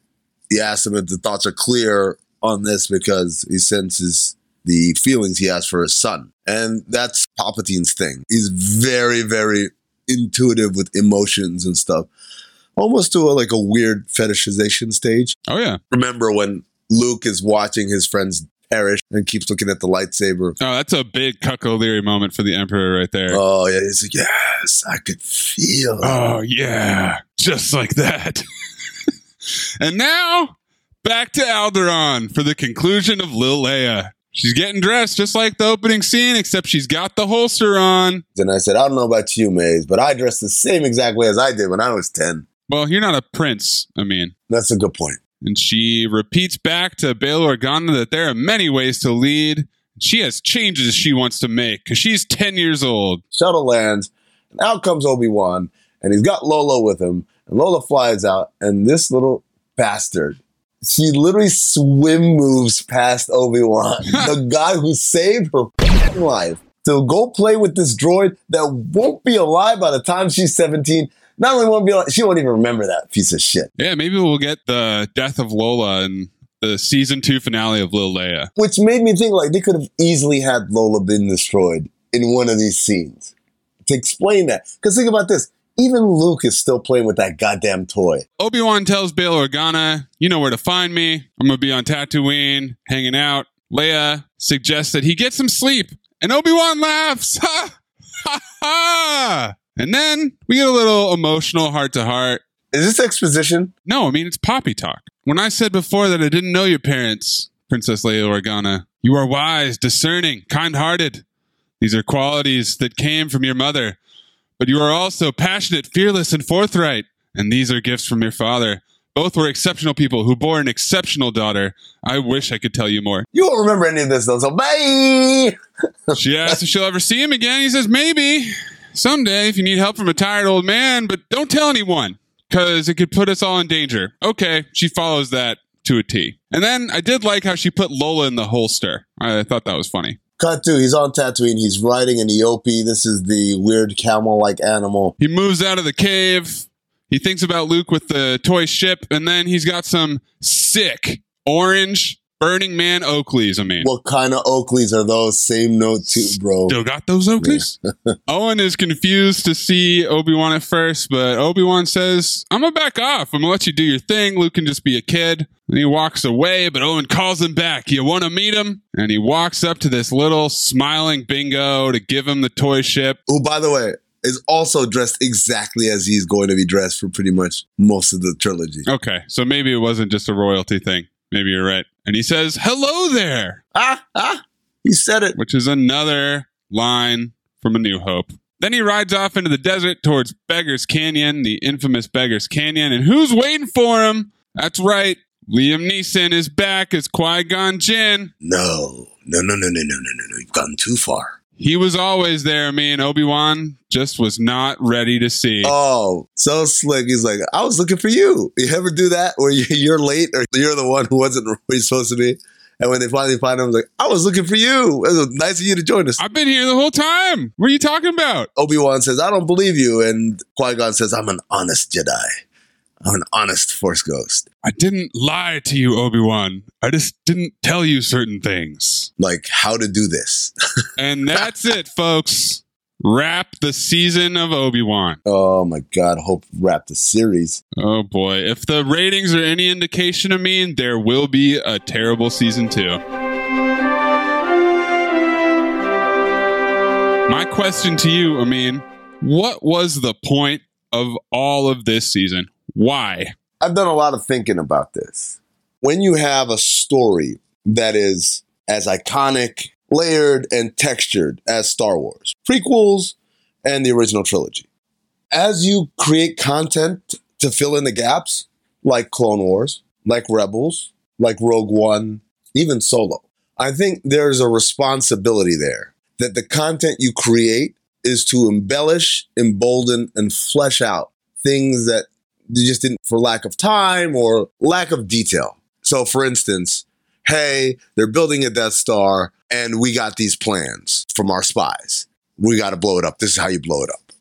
he asks him if the thoughts are clear on this because he senses the feelings he has for his son. And that's Palpatine's thing. He's very, very intuitive with emotions and stuff. Almost to a, like a weird fetishization stage. Oh, yeah. Remember when Luke is watching his friends perish and keeps looking at the lightsaber. Oh, that's a big Cuck O'Leary moment for the Emperor right there. Oh yeah, he's like, yes, I could feel. it." Oh, yeah. Just like that. [LAUGHS] and now, back to Alderaan for the conclusion of Lil Leia. She's getting dressed just like the opening scene, except she's got the holster on. Then I said, I don't know about you, Maze, but I dressed the same exact way as I did when I was ten. Well, you're not a prince, I mean. That's a good point. And she repeats back to Bail Organa that there are many ways to lead. She has changes she wants to make because she's 10 years old. Shuttle lands, and out comes Obi Wan, and he's got Lola with him, and Lola flies out, and this little bastard. She literally swim moves past Obi Wan, [LAUGHS] the guy who saved her life, to go play with this droid that won't be alive by the time she's 17. Not only won't be alive, she won't even remember that piece of shit. Yeah, maybe we'll get the death of Lola in the season two finale of Lil Leia. Which made me think like they could have easily had Lola been destroyed in one of these scenes to explain that. Because think about this. Even Luke is still playing with that goddamn toy. Obi Wan tells Bail Organa, You know where to find me. I'm going to be on Tatooine, hanging out. Leia suggests that he get some sleep, and Obi Wan laughs. Ha! Ha ha! And then we get a little emotional heart to heart. Is this exposition? No, I mean it's poppy talk. When I said before that I didn't know your parents, Princess Leia Organa, you are wise, discerning, kind-hearted. These are qualities that came from your mother. But you are also passionate, fearless, and forthright. And these are gifts from your father. Both were exceptional people who bore an exceptional daughter. I wish I could tell you more. You won't remember any of this though. So bye. [LAUGHS] She asks if she'll ever see him again. He says, maybe. Someday, if you need help from a tired old man, but don't tell anyone, because it could put us all in danger. Okay, she follows that to a T. And then I did like how she put Lola in the holster. I thought that was funny. Cut to he's on Tatooine. He's riding an Eopie. This is the weird camel-like animal. He moves out of the cave. He thinks about Luke with the toy ship, and then he's got some sick orange Burning Man Oakleys. I mean, What kind of Oakleys are those? Same note too, bro. still got those Oakleys? [LAUGHS] Owen is confused to see Obi Wan at first, but Obi Wan says, I'm gonna back off. I'm gonna let you do your thing. Luke can just be a kid. And he walks away, but Owen calls him back. You wanna meet him? And he walks up to this little smiling bingo to give him the toy ship. Oh, by the way, is also dressed exactly as he's going to be dressed for pretty much most of the trilogy. Okay, so maybe it wasn't just a royalty thing. Maybe you're right. And he says, Hello there, Ah, ah, he said it. which is another line from A New Hope. Then he rides off into the desert towards Beggar's Canyon, the infamous Beggar's Canyon. And who's waiting for him? That's right. Liam Neeson is back as Qui Gon Jinn. No, no, no, no, no, no, no, no, no. You've gone too far. He was always there, me and Obi Wan just was not ready to see. Oh, so slick. He's like, I was looking for you. You ever do that where you- [LAUGHS] you're late or you're the one who wasn't [LAUGHS] where you're supposed to be? And when they finally find him, like, I was looking for you. It was nice of you to join us. I've been here the whole time. What are you talking about? Obi Wan says, I don't believe you. And Qui Gon says, I'm an honest Jedi. I'm an honest Force ghost. I didn't lie to you, Obi Wan. I just didn't tell you certain things. Like, how to do this. [LAUGHS] And that's it, folks. Wrap the season of Obi Wan. oh my God. Hope wrap the series. Oh boy. If the ratings are any indication of me, there will be a terrible season two. My question to you, Amin, what was the point of all of this season? Why? I've done a lot of thinking about this. When you have a story that is as iconic, layered, and textured as Star Wars, prequels, and the original trilogy, as you create content to fill in the gaps, like Clone Wars, like Rebels, like Rogue One, even Solo, I think there's a responsibility there that the content you create is to embellish, embolden, and flesh out things that they just didn't for lack of time or lack of detail. So, for instance, hey, they're building a Death Star and we got these plans from our spies. We got to blow it up. This is how you blow it up.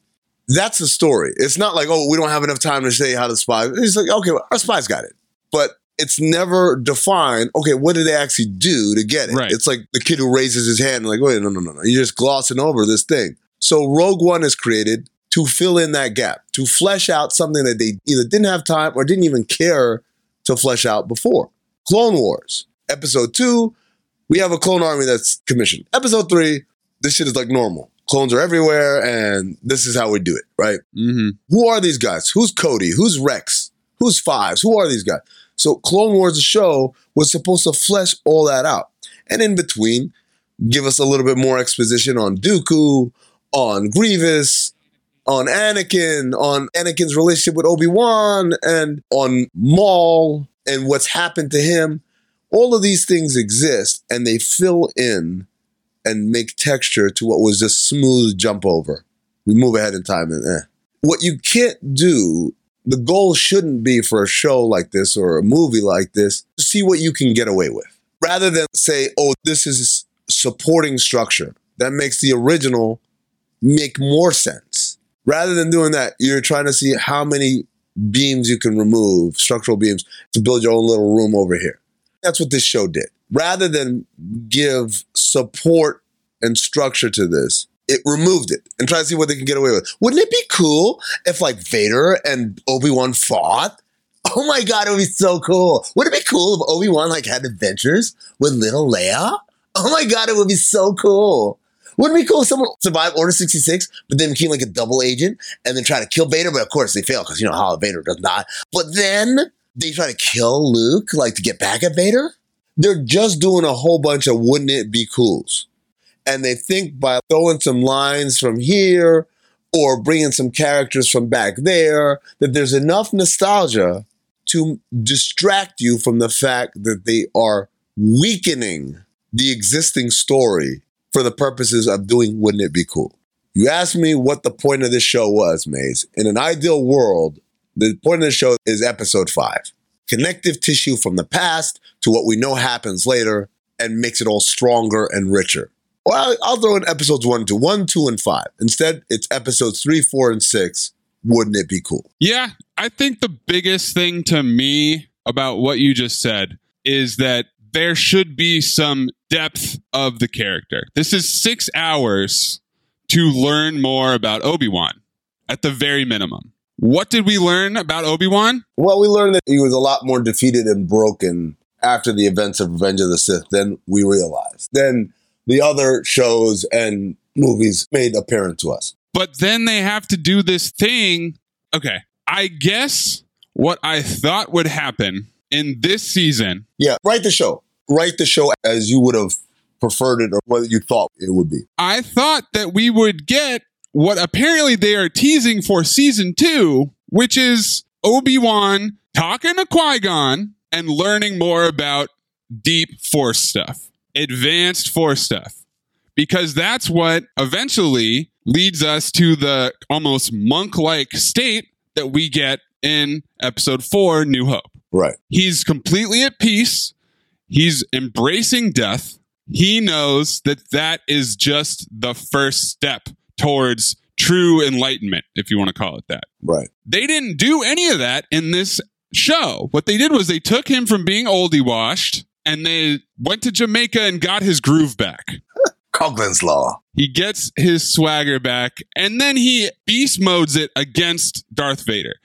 That's the story. It's not like, oh, we don't have enough time to say how the spy. It's like, okay, well, our spies got it. But it's never defined, okay, what did they actually do to get it? Right. It's like the kid who raises his hand like, wait, no, no, no, no. You're just glossing over this thing. So Rogue One is created to fill in that gap, to flesh out something that they either didn't have time or didn't even care to flesh out before. Clone Wars, episode two, we have a clone army that's commissioned. Episode three, this shit is like normal. Clones are everywhere, and this is how we do it, right? Mm-hmm. Who are these guys? Who's Cody? Who's Rex? Who's Fives? Who are these guys? So Clone Wars, the show, was supposed to flesh all that out. And in between, give us a little bit more exposition on Dooku, on Grievous, on Anakin, on Anakin's relationship with Obi-Wan, and on Maul and what's happened to him. All of these things exist and they fill in and make texture to what was just smooth jump over. We move ahead in time and eh. What you can't do, the goal shouldn't be for a show like this or a movie like this to see what you can get away with. Rather than say, oh, this is supporting structure that makes the original make more sense. Rather than doing that, you're trying to see how many beams you can remove, structural beams, to build your own little room over here. That's what this show did. Rather than give support and structure to this, it removed it and tried to see what they can get away with. Wouldn't it be cool if like Vader and Obi-Wan fought? [LAUGHS] Oh my god, it would be so cool. Wouldn't it be cool if Obi-Wan like had adventures with little Leia? Oh my god, it would be so cool. Wouldn't it be cool if someone survived Order 66, but then became like a double agent and then try to kill Vader? But of course they fail because you know how Vader does not. But then they try to kill Luke, like to get back at Vader? They're just doing a whole bunch of wouldn't it be cools. And they think by throwing some lines from here or bringing some characters from back there that there's enough nostalgia to distract you from the fact that they are weakening the existing story for the purposes of doing wouldn't it be cool. You asked me what the point of this show was, Maze. In an ideal world, the point of the show is episode five. Connective tissue from the past to what we know happens later and makes it all stronger and richer. Well, I'll throw in episodes one, two, one, two, and five. Instead, it's episodes three, four, and six. Wouldn't it be cool? Yeah, I think the biggest thing to me about what you just said is that there should be some depth of the character. This is six hours to learn more about Obi Wan at the very minimum. What did we learn about Obi Wan? Well, we learned that he was a lot more defeated and broken after the events of Revenge of the Sith than we realized. Then the other shows and movies made apparent to us. But then they have to do this thing. Okay, I guess what I thought would happen in this season. Yeah, write the show. Write the show as you would have preferred it or what you thought it would be. I thought that we would get what apparently they are teasing for season two, which is Obi Wan talking to Qui Gon and learning more about deep force stuff, advanced force stuff, because that's what eventually leads us to the almost monk like state that we get in episode four, New Hope. Right. He's completely at peace. He's embracing death. He knows that that is just the first step towards true enlightenment, if you want to call it that. Right. They didn't do any of that in this show. What they did was they took him from being oldie washed and they went to Jamaica and got his groove back. [LAUGHS] Coughlin's Law. He gets his swagger back and then he beast modes it against Darth Vader.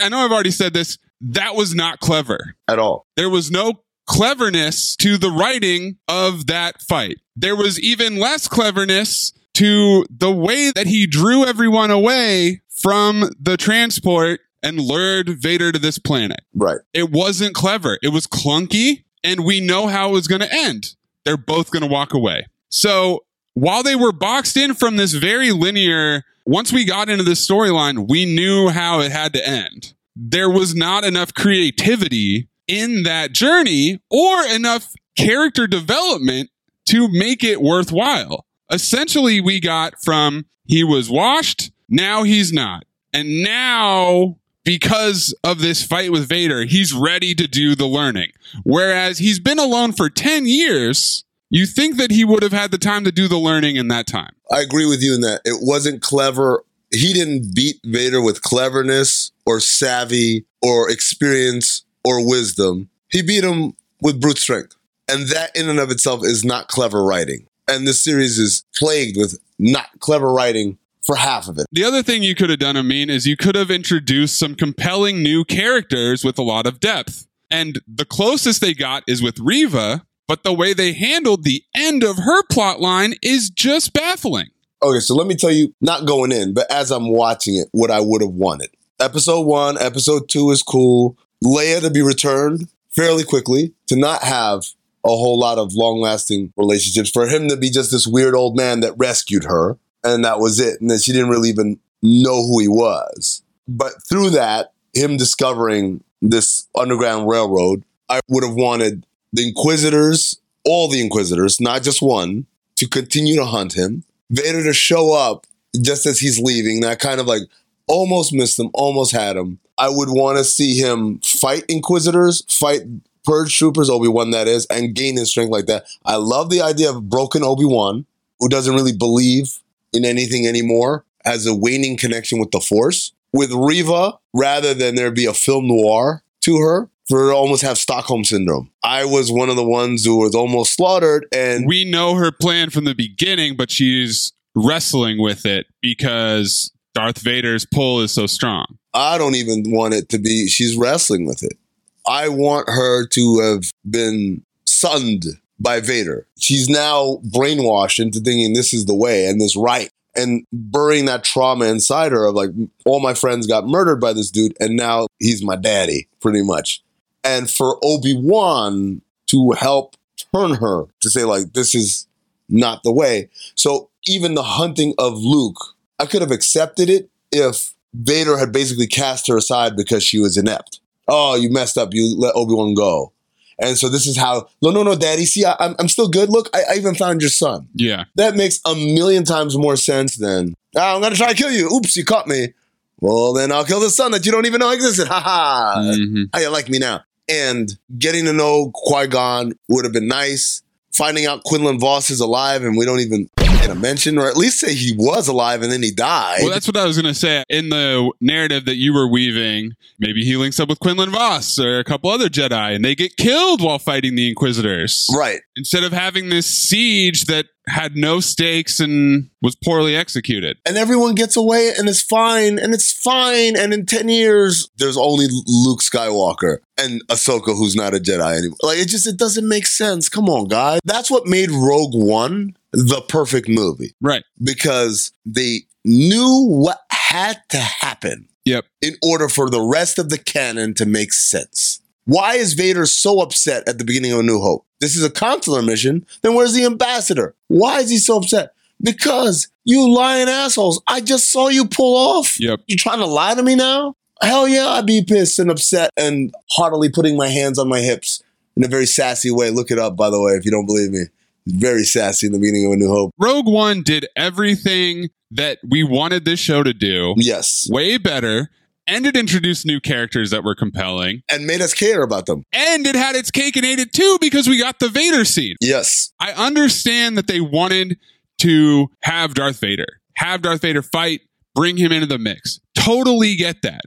I know I've already said this. That was not clever at all. There was no cleverness to the writing of that fight. There was even less cleverness to the way that he drew everyone away from the transport and lured Vader to this planet. Right. It wasn't clever. It was clunky, and we know how it was going to end. They're both going to walk away. So while they were boxed in from this very linear, once we got into this storyline, we knew how it had to end. There was not enough creativity in that journey or enough character development to make it worthwhile. Essentially, we got from he was washed, now he's not. And now, because of this fight with Vader, he's ready to do the learning. Whereas he's been alone for 10 years, you think that he would have had the time to do the learning in that time. I agree with you in that it wasn't clever. He didn't beat Vader with cleverness or savvy or experience or wisdom. He beat him with brute strength. And that in and of itself is not clever writing. And this series is plagued with not clever writing for half of it. The other thing you could have done, Amin, is you could have introduced some compelling new characters with a lot of depth. And the closest they got is with Reva, but the way they handled the end of her plot line is just baffling. Okay, so let me tell you, not going in, but as I'm watching it, what I would have wanted. Episode one, episode two is cool. Leia to be returned fairly quickly, to not have a whole lot of long lasting relationships, for him to be just this weird old man that rescued her, and that was it. And then she didn't really even know who he was. But through that, him discovering this Underground Railroad, I would have wanted the Inquisitors, all the Inquisitors, not just one, to continue to hunt him. Vader to show up just as he's leaving. That kind of like almost missed him, almost had him. I would want to see him fight Inquisitors, fight Purge Troopers, Obi Wan, that is, and gain his strength like that. I love the idea of broken Obi Wan, who doesn't really believe in anything anymore, has a waning connection with the Force. With Reva, rather than there be a film noir to her, for almost have Stockholm syndrome. I was one of the ones who was almost slaughtered, and we know her plan from the beginning, but she's wrestling with it because Darth Vader's pull is so strong. I don't even want it to be she's wrestling with it. I want her to have been sunned by Vader. She's now brainwashed into thinking this is the way and this right and burying that trauma inside her of like all my friends got murdered by this dude and now he's my daddy pretty much. And for Obi-Wan to help turn her to say like this is not the way. So even the hunting of Luke, I could have accepted it if Vader had basically cast her aside because she was inept. Oh, you messed up. You let Obi Wan go. And so this is how, no, no, no, daddy. See, I, I'm, I'm still good. Look, I, I even found your son. Yeah. That makes a million times more sense than, "Ah, I'm going to try to kill you. Oops, you caught me. Well, then I'll kill the son that you don't even know existed. [LAUGHS] Ha ha. Mhm. How you like me now? And getting to know Qui Gon would have been nice. Finding out Quinlan Vos is alive and we don't even get a mention, or at least say he was alive and then he died. Well, that's what I was going to say. In the narrative that you were weaving, maybe he links up with Quinlan Vos or a couple other Jedi, and they get killed while fighting the Inquisitors. right. Instead of having this siege that had no stakes and was poorly executed. and everyone gets away and it's fine and it's fine and in 10 years there's only luke skywalker and ahsoka who's not a jedi anymore like it just it doesn't make sense come on guys that's what made rogue one the perfect movie Right. because they knew what had to happen Yep. in order for the rest of the canon to make sense why is Vader so upset at the beginning of A New Hope? This is a consular mission. Then where's the ambassador? Why is he so upset? Because you lying assholes. I just saw you pull off. Yep. You trying to lie to me now? Hell yeah, I'd be pissed and upset and heartily putting my hands on my hips in a very sassy way. Look it up, by the way, if you don't believe me. Very sassy in the beginning of A New Hope. Rogue One did everything that we wanted this show to do Yes. way better, and it introduced new characters that were compelling, And made us care about them. and it had its cake and ate it too because we got the Vader scene. Yes. I understand that they wanted to have Darth Vader, have Darth Vader fight, bring him into the mix. Totally get that.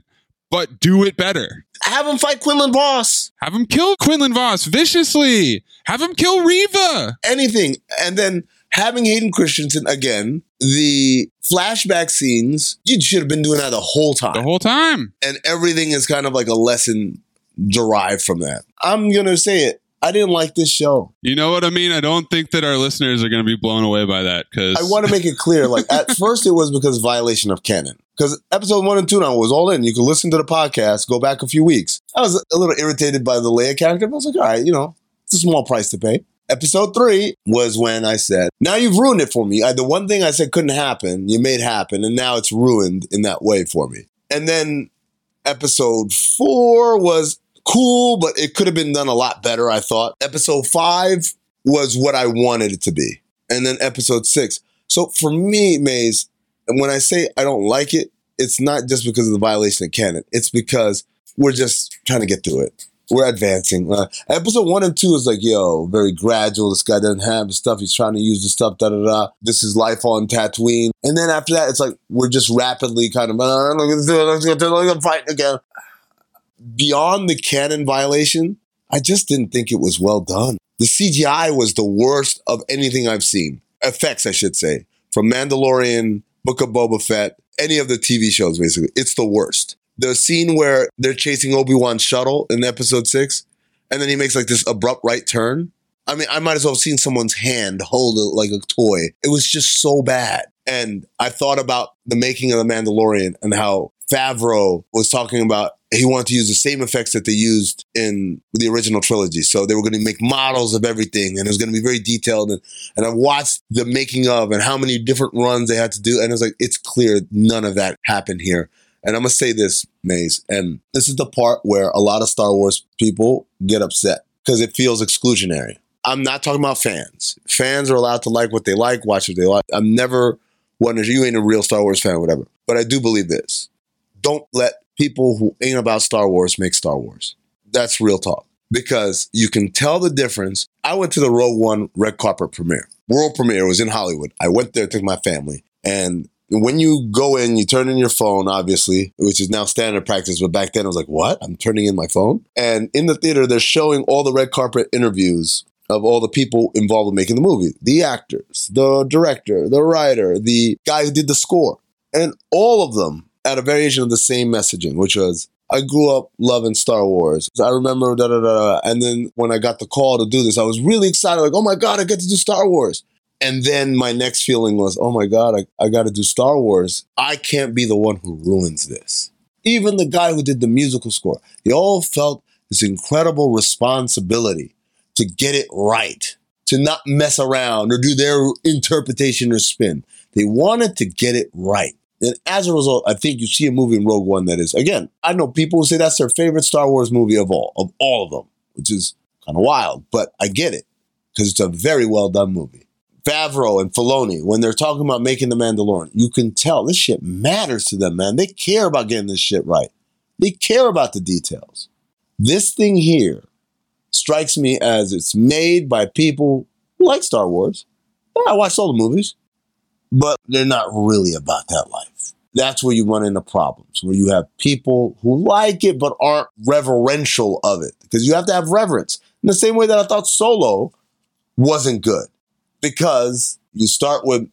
But do it better. Have him fight Quinlan Vos. Have him kill Quinlan Vos viciously. Have him kill Reva. anything. And then having Hayden Christensen again, the flashback scenes, you should have been doing that the whole time. The whole time. and everything is kind of like a lesson derived from that. I'm going to say it. I didn't like this show. You know what I mean? I don't think that our listeners are going to be blown away by that because I want to make it clear. Like at [LAUGHS] first, it was because violation of canon. Because episode one and two now was all in. You can listen to the podcast, go back a few weeks. I was a little irritated by the Leia character, but I was like, all right, you know, it's a small price to pay. Episode three was when I said, now you've ruined it for me. I, the one thing I said couldn't happen, you made happen, and now it's ruined in that way for me. And then episode four was cool, but it could have been done a lot better, I thought. Episode five was what I wanted it to be. And then episode six. So for me, Maze, and when I say I don't like it, it's not just because of the violation of canon. It's because we're just trying to get through it. We're advancing. Uh, episode one and two is like, yo, very gradual. This guy doesn't have the stuff. He's trying to use the stuff, da da da. This is life on Tatooine. And then after that, it's like we're just rapidly kind of, uh, again. Beyond the canon violation, I just didn't think it was well done. The CGI was the worst of anything I've seen. Effects, I should say, from Mandalorian, Book of Boba Fett, any of the TV shows, basically. It's the worst. The scene where they're chasing Obi Wan's shuttle in episode six, and then he makes like this abrupt right turn. I mean, I might as well have seen someone's hand hold it like a toy. It was just so bad. And I thought about the making of The Mandalorian and how Favreau was talking about he wanted to use the same effects that they used in the original trilogy. So they were going to make models of everything and it was going to be very detailed. And, and I watched the making of and how many different runs they had to do. And it was like, it's clear none of that happened here. And I'm to say this, Maze, and this is the part where a lot of Star Wars people get upset because it feels exclusionary. I'm not talking about fans. Fans are allowed to like what they like, watch what they like. I'm never one you ain't a real Star Wars fan, whatever. But I do believe this. Don't let people who ain't about Star Wars make Star Wars. That's real talk. Because you can tell the difference. I went to the Rogue One red carpet premiere. World premiere was in Hollywood. I went there, took my family. And when you go in, you turn in your phone, obviously, which is now standard practice. But back then, I was like, what? I'm turning in my phone? And in the theater, they're showing all the red carpet interviews of all the people involved in making the movie the actors, the director, the writer, the guy who did the score. And all of them had a variation of the same messaging, which was I grew up loving Star Wars. I remember da da da. And then when I got the call to do this, I was really excited. Like, oh my god, I get to do Star Wars. And then my next feeling was, oh my god, I, I got to do Star Wars. I can't be the one who ruins this. Even the guy who did the musical score, they all felt this incredible responsibility to get it right, to not mess around or do their interpretation or spin. They wanted to get it right. And as a result, I think you see a movie in Rogue One that is, again, I know people who say that's their favorite Star Wars movie of all, of all of them, which is kind of wild, but I get it because it's a very well done movie. Favreau and Filoni, when they're talking about making The Mandalorian, you can tell this shit matters to them, man. They care about getting this shit right. They care about the details. This thing here strikes me as it's made by people who like Star Wars. I watched all the movies, but they're not really about that life. That's where you run into problems, where you have people who like it but aren't reverential of it, because you have to have reverence. In the same way that I thought Solo wasn't good, because you start with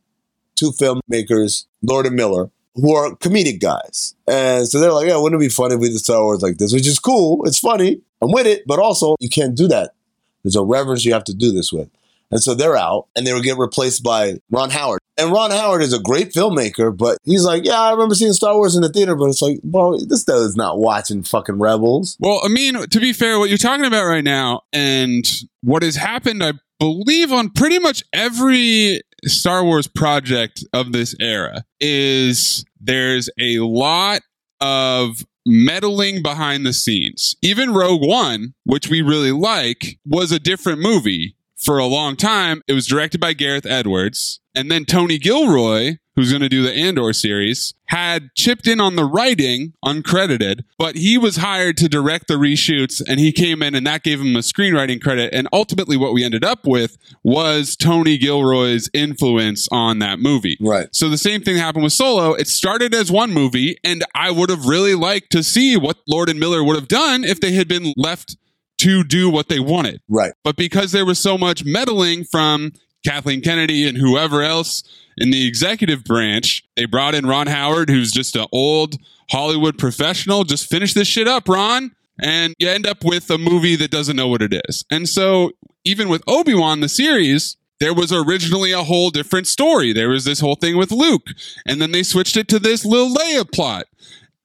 two filmmakers, Lord and Miller, who are comedic guys. And so they're like, yeah, wouldn't it be funny if we did Star Wars like this? Which is cool. It's funny. I'm with it. But also, you can't do that. There's a reverence you have to do this with. And so they're out and they were get replaced by Ron Howard. And Ron Howard is a great filmmaker, but he's like, yeah, I remember seeing Star Wars in the theater, but it's like, well, this dude is not watching fucking Rebels. Well, I mean, to be fair, what you're talking about right now and what has happened, I believe, on pretty much every Star Wars project of this era is there's a lot of meddling behind the scenes. Even Rogue One, which we really like, was a different movie for a long time. It was directed by Gareth Edwards. And then Tony Gilroy, who's going to do the Andor series, had chipped in on the writing, uncredited, but he was hired to direct the reshoots and he came in and that gave him a screenwriting credit. And ultimately, what we ended up with was Tony Gilroy's influence on that movie. Right. So the same thing happened with Solo. It started as one movie, and I would have really liked to see what Lord and Miller would have done if they had been left to do what they wanted. Right. But because there was so much meddling from Kathleen Kennedy and whoever else in the executive branch, they brought in Ron Howard, who's just an old Hollywood professional. Just finish this shit up, Ron. And you end up with a movie that doesn't know what it is. And so, even with Obi Wan, the series, there was originally a whole different story. There was this whole thing with Luke, and then they switched it to this Lil Leia plot.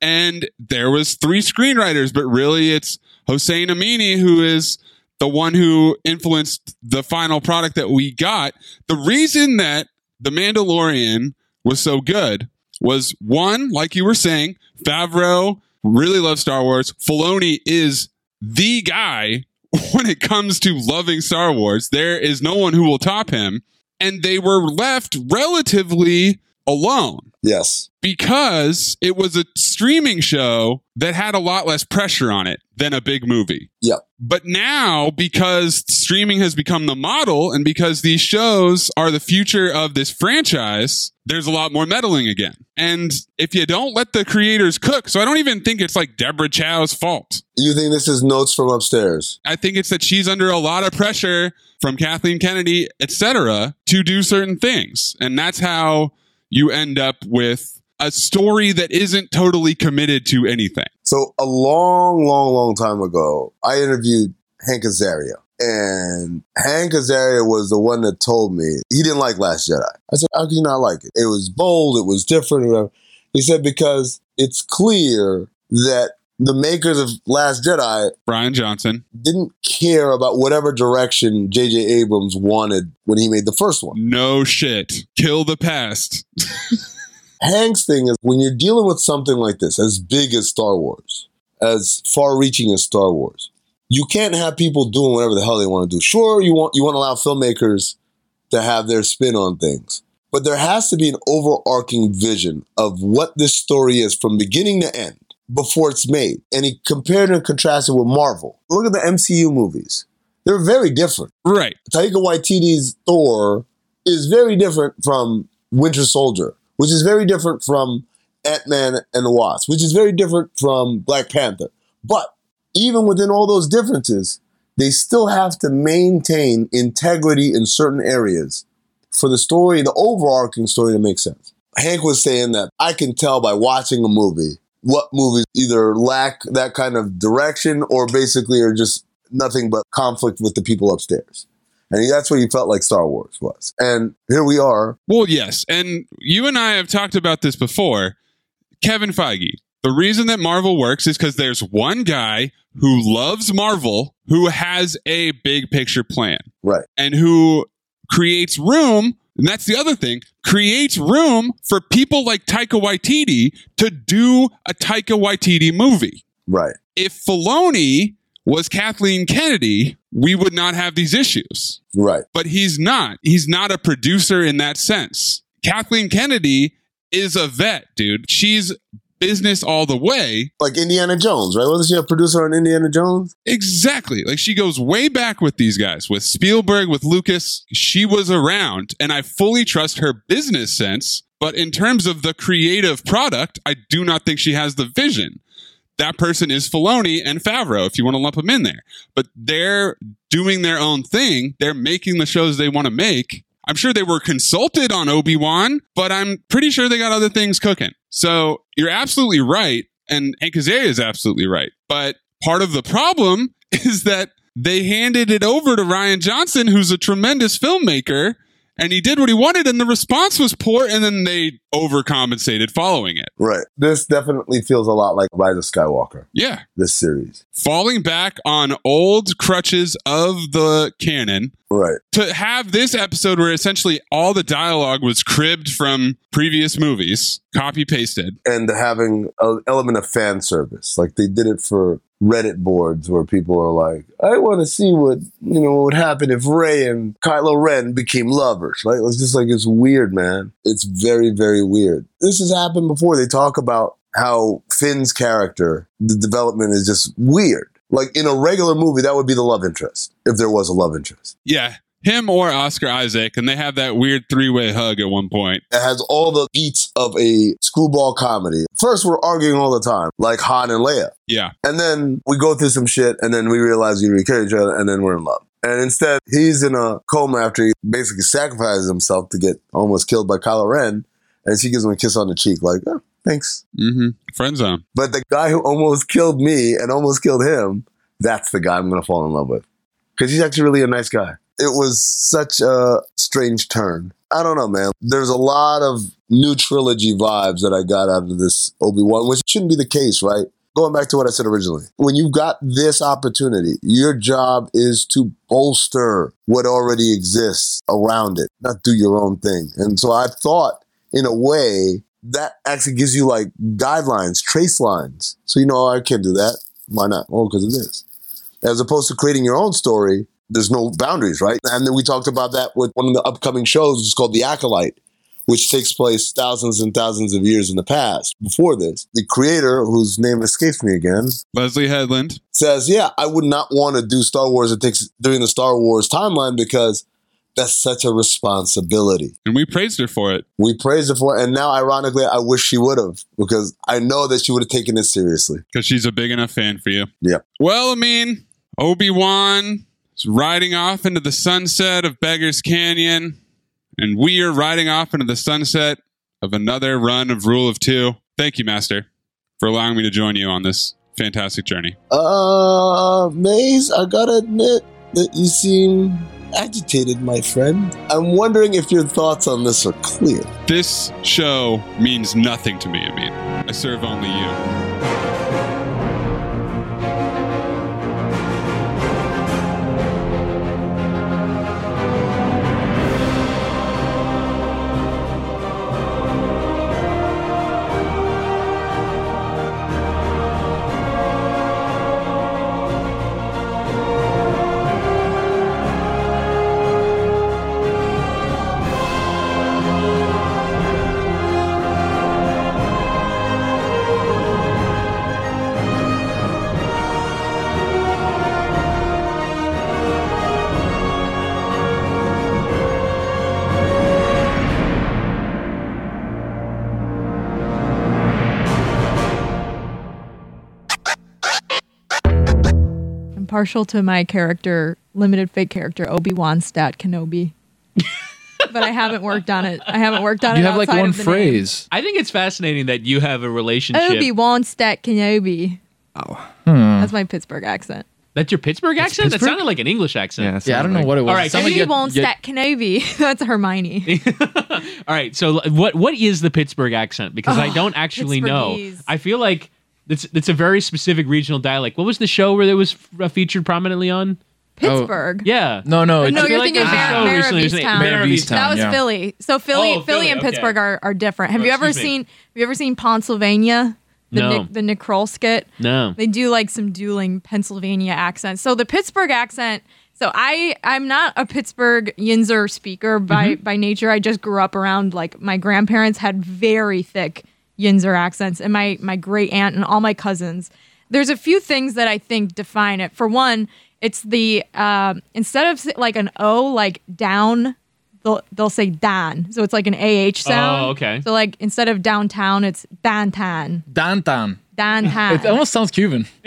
And there was three screenwriters, but really it's Hossein Amini who is the one who influenced the final product that we got. The reason that The Mandalorian was so good was one, like you were saying, Favreau really loves Star Wars. Filoni is the guy [LAUGHS] when it comes to loving Star Wars. There is no one who will top him. And they were left relatively alone Yes. because it was a streaming show that had a lot less pressure on it than a big movie. Yep. But now, because streaming has become the model and because these shows are the future of this franchise, there's a lot more meddling again. And if you don't let the creators cook, so I don't even think it's like Deborah Chow's fault. You think this is notes from upstairs? I think it's that she's under a lot of pressure from Kathleen Kennedy, etc., to do certain things. And that's how you end up with a story that isn't totally committed to anything. So a long, long, long time ago, I interviewed Hank Azaria. And Hank Azaria was the one that told me he didn't like Last Jedi. I said, How can you not like it? It was bold, it was different. whatever. He said, Because it's clear that the makers of Last Jedi Rian Johnson. didn't care about whatever direction J.J. Abrams wanted when he made the first one. No shit. Kill the past. Hank's thing is when you're dealing with something like this, as big as Star Wars, as far reaching as Star Wars, you can't have people doing whatever the hell they want to do. Sure, you want you want to allow filmmakers to have their spin on things. But there has to be an overarching vision of what this story is from beginning to end before it's made. And he compared and contrasted with Marvel. Look at the MCU movies. They're very different. Right. Taika Waititi's Thor is very different from Winter Soldier, which is very different from Ant-Man and the Wasp, which is very different from Black Panther. But even within all those differences, they still have to maintain integrity in certain areas for the story, the overarching story to make sense. Hank was saying that I can tell by watching a movie what movies either lack that kind of direction or basically are just nothing but conflict with the people upstairs. And that's what you felt like Star Wars was. And here we are. Well, yes. And you and I have talked about this before. Kevin Feige. The reason that Marvel works is because there's one guy who loves Marvel who has a big picture plan. Right. And who creates room. And that's the other thing creates room for people like Taika Waititi to do a Taika Waititi movie. Right. If Filoni was Kathleen Kennedy, we would not have these issues. Right. But he's not. He's not a producer in that sense. Kathleen Kennedy is a vet, dude. She's business all the way. Like Indiana Jones, right? Wasn't she a producer on Indiana Jones? Exactly. Like she goes way back with these guys, with Spielberg, with Lucas. She was around, and I fully trust her business sense. But in terms of the creative product, I do not think she has the vision. That person is Filoni and Favreau, if you want to lump them in there. But they're doing their own thing. They're making the shows they want to make. I'm sure they were consulted on Obi Wan, but I'm pretty sure they got other things cooking. So you're absolutely right. And Hank Azaria is absolutely right. But part of the problem [LAUGHS] is that they handed it over to Rian Johnson, who's a tremendous filmmaker, and he did what he wanted, and the response was poor, and then they overcompensated following it. Right. This definitely feels a lot like Rise of Skywalker. Yeah. This series. Falling back on old crutches of the canon. Right. To have this episode where essentially all the dialogue was cribbed from previous movies, copy pasted. And having an element of fan service. Like they did it for Reddit boards where people are like, I want to see what, you know, what would happen if Rey and Kylo Ren became lovers, right? It's just like, it's weird, man. It's very, very weird. This has happened before. They talk about how Finn's character, the development is just weird. Like in a regular movie, that would be the love interest if there was a love interest. Yeah. Him or Oscar Isaac, and they have that weird three way hug at one point. It has all the beats of a screwball comedy. First, we're arguing all the time, like Han and Leia. Yeah. And then we go through some shit, and then we realize we really care each other, and then we're in love. And instead, he's in a coma after he basically sacrifices himself to get almost killed by Kylo Ren, and she gives him a kiss on the cheek, like, oh, thanks. Mm-hmm. Friend zone. But the guy who almost killed me and almost killed him, that's the guy I'm going to fall in love with. Because he's actually really a nice guy. It was such a strange turn. I don't know, man. There's a lot of new trilogy vibes that I got out of this Obi Wan, which shouldn't be the case, right? Going back to what I said originally, when you've got this opportunity, your job is to bolster what already exists around it, not do your own thing. And so I thought, in a way, that actually gives you like guidelines, trace lines. So you know, I can't do that. Why not? Oh, because of this. As opposed to creating your own story, there's no boundaries, right? And then we talked about that with one of the upcoming shows, which is called The Acolyte, which takes place thousands and thousands of years in the past before this. The creator, whose name escapes me again, Leslie Headland, says, Yeah, I would not want to do Star Wars that takes during the Star Wars timeline because that's such a responsibility. And we praised her for it. We praised her for it. And now, ironically, I wish she would have because I know that she would have taken it seriously. Because she's a big enough fan for you. Yeah. Well, I mean, Obi Wan is riding off into the sunset of Beggar's Canyon, and we are riding off into the sunset of another run of Rule of Two. Thank you, Master, for allowing me to join you on this fantastic journey. Uh, Maze, I gotta admit that you seem agitated, my friend. I'm wondering if your thoughts on this are clear. This show means nothing to me, Amin. I serve only you. Partial to my character, limited fake character, Obi Wan Stat Kenobi. [LAUGHS] but I haven't worked on it. I haven't worked on it. You have like one of the name. phrase. I think it's fascinating that you have a relationship. Obi Wan Stat Kenobi. Oh. Hmm. That's my Pittsburgh accent. That's your Pittsburgh accent? That sounded like an English accent. Yeah, I don't know what it was. All right, It sounded Obi like you- Wan Stat Kenobi. [LAUGHS] That's Hermione. [LAUGHS] All right. So what what is the Pittsburgh accent? Because I Oh, don't actually know. I feel like it's it's a very specific regional dialect. What was the show where it was uh, featured prominently on? Pittsburgh. Yeah. No, no. No, you're like thinking there's a Mar- show Mare of recently. Easttown. Mare of Easttown. That was yeah. Philly. So Philly, Oh, Philly, Philly, and okay. Pittsburgh are, are different. Have Oh, you ever excuse me. seen? Have you ever seen Pennsylvania? The No. Nick, the Nick Kroll skit. No. They do like some dueling Pennsylvania accents. So the Pittsburgh accent. So I I'm not a Pittsburgh Yinzer speaker by Mm-hmm. by nature. I just grew up around like my grandparents had very thick Yinzer accents, and my my great aunt and all my cousins. There's a few things that I think define it. For one, it's the um, instead of like an O like down. They'll, they'll say dan, so it's like an ah sound. Oh, okay. So like instead of downtown, it's downtown, Dantan. downtown. It almost sounds Cuban. [LAUGHS]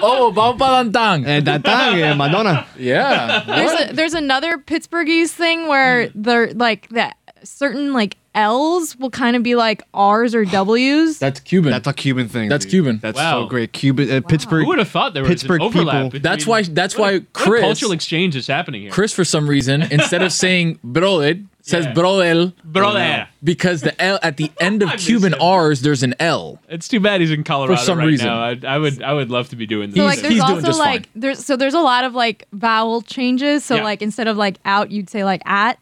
oh, Bambalantang. Eh, Datang, eh, Madonna. Yeah. there's a, there's another Pittsburghese thing where they're like that certain like L's will kind of be like R's or W's. That's Cuban. That's a Cuban thing. That's dude. Cuban. That's Wow. so great. Cuban, uh, Pittsburgh. Who would have thought there was Pittsburgh an overlap? people. between- That's why. That's What why a- what a Chris. cultural exchange is happening here. Chris, for some reason, [LAUGHS] instead of saying brother, says Yeah. brother Brother. because the L at the end of [LAUGHS] miss Cuban him. R's there's an L. It's too bad he's in Colorado For some right reason. now. I, I would I would love to be doing this. so He's- like there's he's doing also just like fine. there's so there's a lot of like vowel changes. So Yeah. like instead of like out, you'd say like at,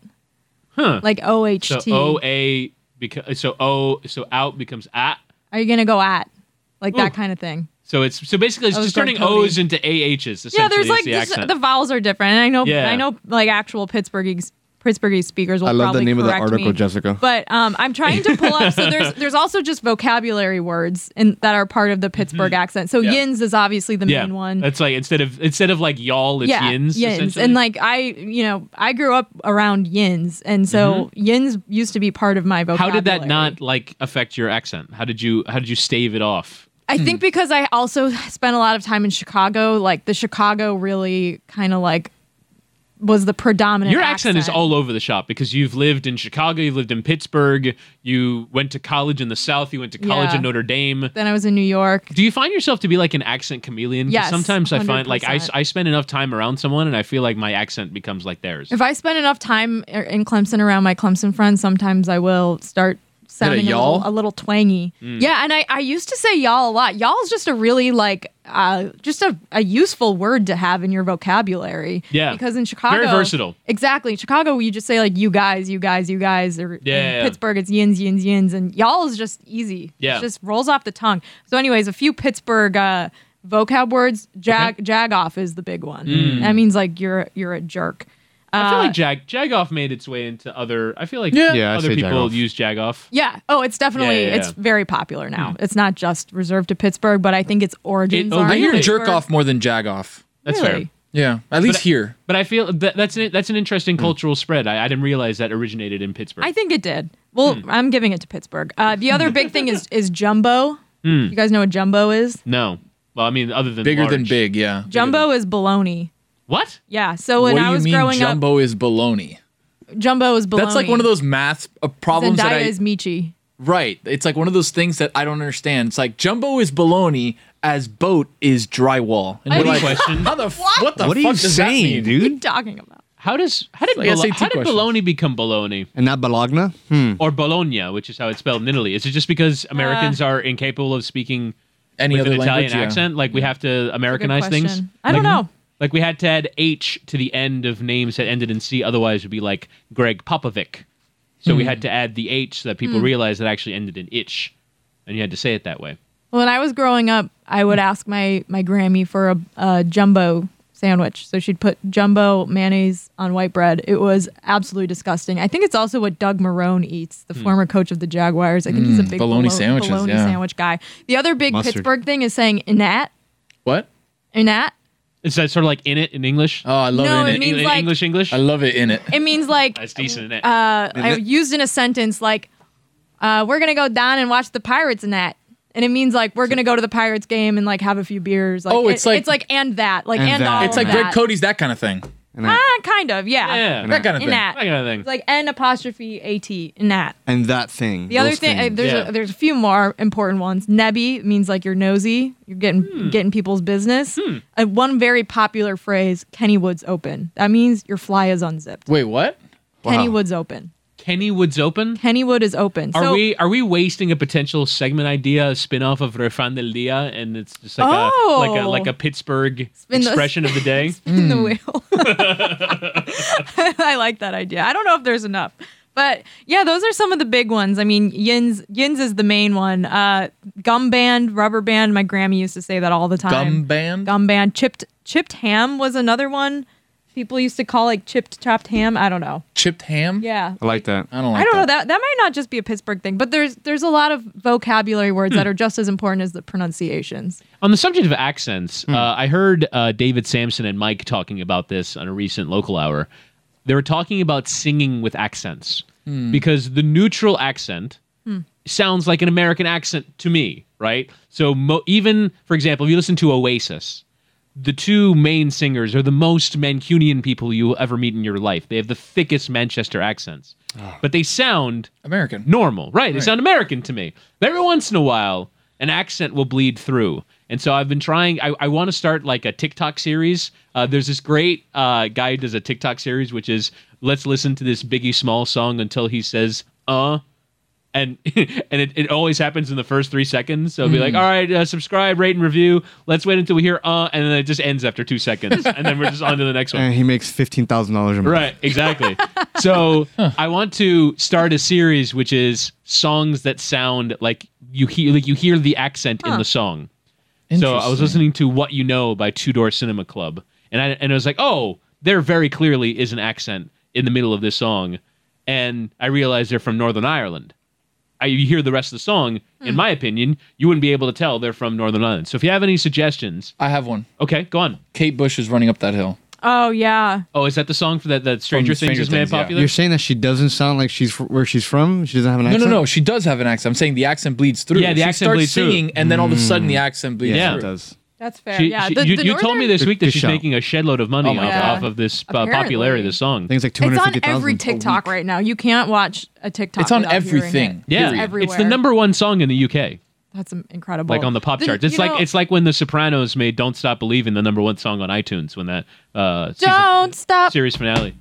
huh. like O H so T. O A because so O so out becomes at. Are you gonna go at? Like Ooh. that kind of thing. So it's so basically it's was just turning Cody. O's into AHs. Yeah, there's like the this- the vowels are different. And I know Yeah. I know like actual Pittsburghese Pittsburghese speakers will I love probably the name of the correct article, me. Jessica. But um, I'm trying to pull up. So [LAUGHS] there's there's also just vocabulary words in, that are part of the Pittsburgh accent. So Mm-hmm. Yeah. yins is obviously the yeah, main one. That's like instead of instead of like y'all, it's yeah, yins. essentially. And like I, you know, I grew up around yins, and so yins used to be part of my Mm-hmm. how did that not like affect your accent? How did you how did you stave it off? I think because I also spent a lot of time in Chicago. Like the Chicago really kind of like was the predominant. Your accent is all over the shop because you've lived in Chicago, you've lived in Pittsburgh, you went to college in the South, you went to college Yeah. at Notre Dame. Then I was in New York. Do you find yourself to be like an accent chameleon? Yes, Sometimes I find like I, I spend enough time around someone and I feel like my accent becomes like theirs. If I spend enough time in Clemson around my Clemson friends, sometimes I will start sounding a, y'all? little, a little twangy. Mm. Yeah, and I, I used to say y'all a lot. Y'all is just a really like uh, just a, a useful word to have in your vocabulary. Yeah. Because in Chicago, Very versatile. Exactly. In Chicago, you just say like you guys, you guys, you guys. Or Yeah, in yeah. Pittsburgh, it's yins, yins, yins, and y'all is just easy. Yeah. It just rolls off the tongue. So, anyways, a few Pittsburgh. Uh, vocab words jag jag off is the big one Mm. that means like you're you're a jerk I feel Uh, like Jag Jagoff made its way into other. I feel like Yeah. Yeah, I'd other say people Jagoff. use Jagoff. Yeah. Oh, it's definitely Yeah, yeah, it's yeah. very popular now. It's not just reserved to Pittsburgh, but I think its origins oh, are. I hear Really? jerk off more than jag off. That's Really? fair. Yeah, at least here. But I feel that that's an, that's an interesting cultural spread. I, I didn't realize that originated in Pittsburgh. I think it did. Well, Hmm. I'm giving it to Pittsburgh. Uh, the other big thing is [LAUGHS] is jumbo. Hmm. You guys know what jumbo is? no. Well, I mean, other than Bigger than large. big, yeah. Jumbo is baloney. What? Yeah. So when what do I you was mean growing jumbo is baloney? jumbo is baloney. That's like one of those math uh, problems that Zendaya I is Michi. right. It's like one of those things that I don't understand. It's like jumbo is baloney as boat is drywall. And I you're mean- like, Question. how the f- what the What are fuck you does that saying, mean? What are you dude? talking about? How does how did like Bolo- SAT how did questions. bologna become bologna And not Bologna? Hmm. or Bologna, which is how it's spelled in Italy? Is it just because Americans are incapable of speaking Any with other an Italian language? Yeah. accent? Like we have to Good Americanize things. question. I don't know. Like we had to add H to the end of names that ended in C, otherwise it would be like Greg Popovic. So Hmm. we had to add the H so that people realized it actually ended in itch, and you had to say it that way. When I was growing up, I would ask my my Grammy for a, a jumbo sandwich. So she'd put jumbo mayonnaise on white bread. It was absolutely disgusting. I think it's also what Doug Marrone eats, Hmm. the former coach of the Jaguars. I think he's a big bologna bolo- sandwiches, bologna yeah. sandwich guy. The other big Mustard. Pittsburgh thing is saying inat, What? inat. Is that sort of like in it in English? Oh, I love No, it it in means it. like- English English. I love it in it. It means like That's decent in it. uh, I used in a sentence like, uh, "We're gonna go down and watch the Pirates in that," and it means like we're gonna go to the Pirates game and like have a few beers. Like, Oh, it- it's like- it's like and that, like And and, that. all It's of like Greg. Cody's that kind of thing. And, Ah, that, kind of, yeah. Yeah, That kind of thing. Inat. that kind of thing. It's like N apostrophe A T, Nat. and that thing. The other thing, uh, there's Yeah. a, there's a few more important ones. Nebby means like you're nosy, you're getting Hmm. getting people's business. And one very popular phrase, Kennywood's open. That means your fly is unzipped. Wait, what? Kennywood's open. Kennywood's open. Kennywood is open. Are so, we are we wasting a potential segment idea, a spin-off of Refran del Dia, and it's just like a Oh. like a like a Pittsburgh Spin the- expression of the [LAUGHS] day? spin the wheel? [LAUGHS] I like that idea. I don't know if there's enough. But yeah, those are some of the big ones. I mean, Yins Yins is the main one. Uh, gum band, rubber band. My Grammy used to say that all the time. Gum band? Gum band. Chipped chipped ham was another one. People used to call like chipped chopped ham. I don't know. Chipped ham? Yeah. I like that. I don't like I don't know that. that that might not just be a Pittsburgh thing, but there's there's a lot of vocabulary words Hmm. that are just as important as the pronunciations. On the subject of accents, uh, I heard uh, David Samson and Mike talking about this on a recent local hour. They were talking about singing with accents because the neutral accent sounds like an American accent to me, right? So mo- even, for example, if you listen to Oasis, the two main singers are the most Mancunian people you will ever meet in your life. They have the thickest Manchester accents, but they sound American. normal, right? They sound American to me. But every once in a while, an accent will bleed through. And so I've been trying, I, I want to start like a TikTok series. Uh, there's this great uh, guy who does a TikTok series, which is let's listen to this Biggie Small song until he says, uh. And [LAUGHS] and it, it always happens in the first three seconds. So it'll be like, all right, uh, subscribe, rate, and review. Let's wait until we hear uh, and then it just ends after two seconds, [LAUGHS] and then we're just on to the next one. And he makes fifteen thousand dollars a month. Right, exactly. [LAUGHS] so I want to start a series which is songs that sound like you hear like you hear the accent in the song. So I was Interesting. listening to What You Know by Two Door Cinema Club, and I and I was like, oh, there very clearly is an accent in the middle of this song, and I realized they're from Northern Ireland. I, you hear the rest of the song, in hmm. my opinion, you wouldn't be able to tell they're from Northern Ireland. So if you have any suggestions, I have one. okay, go on. Kate Bush is running up that hill. Oh yeah. Oh, is that the song for that that Stranger Things Stranger is made Things, yeah. popular? You're saying that she doesn't sound like she's fr- where she's from. She doesn't have an accent. no, no. No. She does have an accent. I'm saying the accent bleeds through. Yeah, the she accent starts bleeds through. singing, and then all of a sudden the hmm. accent bleeds Yeah, Yeah. it does. That's fair. She- yeah. she- the, you, the you told me this week that she's shout. making a shedload of money Oh off, God. off of this uh, popularity of the song. Things like two It's on every TikTok right now. You can't watch a TikTok. It's on everything. it. yeah, It's everywhere. it's the number one song in the UK, That's incredible. like on the pop The- charts. It's like know- it's like when The Sopranos made "Don't Stop Believing" the number one song on iTunes when that uh, season- Don't stop. series finale.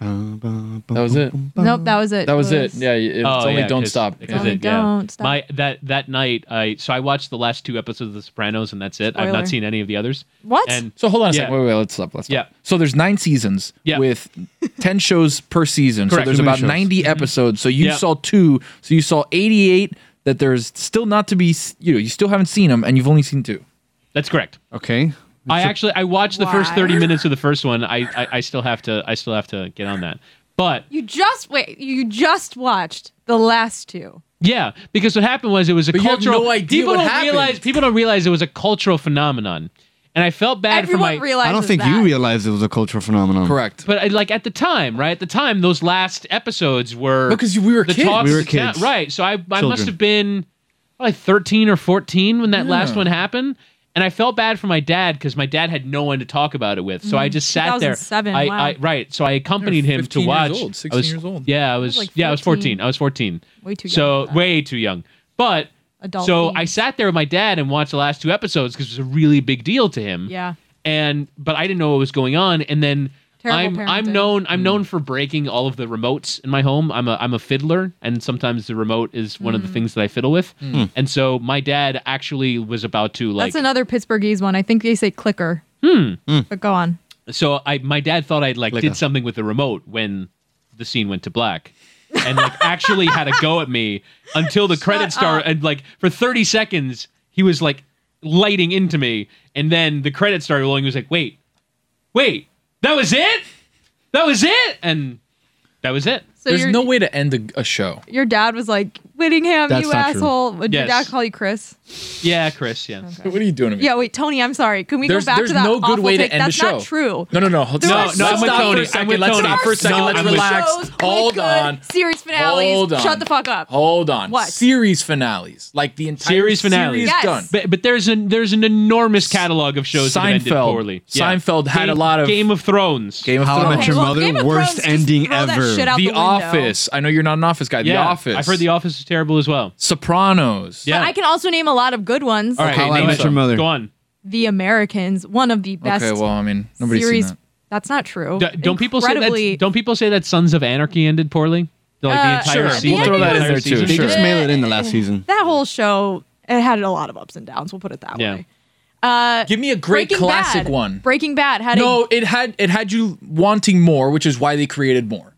That was it. Nope, that was it. That was it. Yeah, it's Oh, only yeah, "Don't 'cause- Stop." because Only it- yeah. Don't Stop. My that that night, I so I watched the last two episodes of The Sopranos, and that's it. I've Spoiler. not seen any of the others. What? And So hold on a Yeah. second. Wait, wait, let's stop. Let's stop. Yeah. So there's nine seasons Yeah. with [LAUGHS] ten shows per season. Correct. So there's Too many about shows. 90 mm-hmm. episodes. So you Yeah. saw two. So you saw 88 that there's still not to be. s- You know, you still haven't seen them, and you've only seen two. that's correct. Okay. I actually I watched the first Why? thirty minutes of the first one. I, I I still have to I still have to get on that. But You just wait. You just watched the last two. Yeah, because what happened was it was a But you have cultural. no idea people what don't happened. realize. People don't realize it was a cultural phenomenon, and I felt bad Everyone for my. realizes I don't think that. you realized it was a cultural phenomenon. Correct. but I, like at the time, right? At the time, those last episodes were Because we were the kids. talk We were the town- kids. right? So I I must Children. have been probably thirteen or fourteen when that last one happened. And I felt bad for my dad because my dad had no one to talk about it with. So I mm-hmm. just sat there. 2007, I, wow. I right. So I accompanied him to 15 years watch. old, I 16 was- years old. Yeah, I was. like yeah, I was 14. fourteen. I was fourteen. Way too young So for that. way too young. But Adult so themes. I sat there with my dad and watched the last two episodes because it was a really big deal to him. Yeah. And but I didn't know what was going on. And then Terrible I'm I'm parenting. known I'm known for breaking all of the remotes in my home. I'm a I'm a fiddler, and sometimes the remote is one of the Mm. things that I fiddle with. And so my dad actually was about to like That's another Pittsburghese one. I think they say clicker. Hmm. But go on. so I my dad thought I'd like Like did a- something with the remote when the scene went to black. and like actually had a go at me until the credits start and like for 30 seconds he was like lighting into me and then the credits started rolling he was like wait wait that was it? That was it? And that was it. So There's your, no way to end a, a show. your dad was like, Whittingham, That's you not true. asshole. Did Yes. Dad call you Chris? Yeah, Chris. Yeah. What are you doing to me? Yeah, wait, Tony, I'm sorry. Can we There's, go back there's to that There's no good awful way to end That's the show. not true. No, no, no. Hold- There no, are let's so- I'm with stop Tony. for a I'm second. with Let's stop for a second. No, Let's I'm with- relax. Shows with Hold good on. Series finales. Hold on. Shut the fuck up. Hold on. What? Series finales. Like the entire Series finales. series Yes. done. But, but there's an there's an enormous catalog of shows that have ended Seinfeld. poorly. Seinfeld had Game- a lot of- Game of Thrones. Game of How I Thrones. Your look, Mother, Game of worst Thrones, just ending throw that ever. shit out The window. Office. I know you're not an Office guy. The yeah, Office. I've heard The Office is terrible as well. Sopranos. Yeah. But I can also name a lot of good ones. All right, How I name Met some. Your Mother. Go on. The Americans, one of the best Okay, well, I mean, nobody's series. seen that. That's not true. D- don't people say Incredibly- that? Don't people say that Sons of Anarchy ended poorly? Like Uh, the entire sure. season. We'll throw that in there, too. They sure. just mail it in the last season. that whole show it had a lot of ups and downs. We'll put it that Yeah. way. Uh, Give me a great Breaking classic Bad. one. Breaking Bad had No, a. it had it had you wanting more, which is why they created more.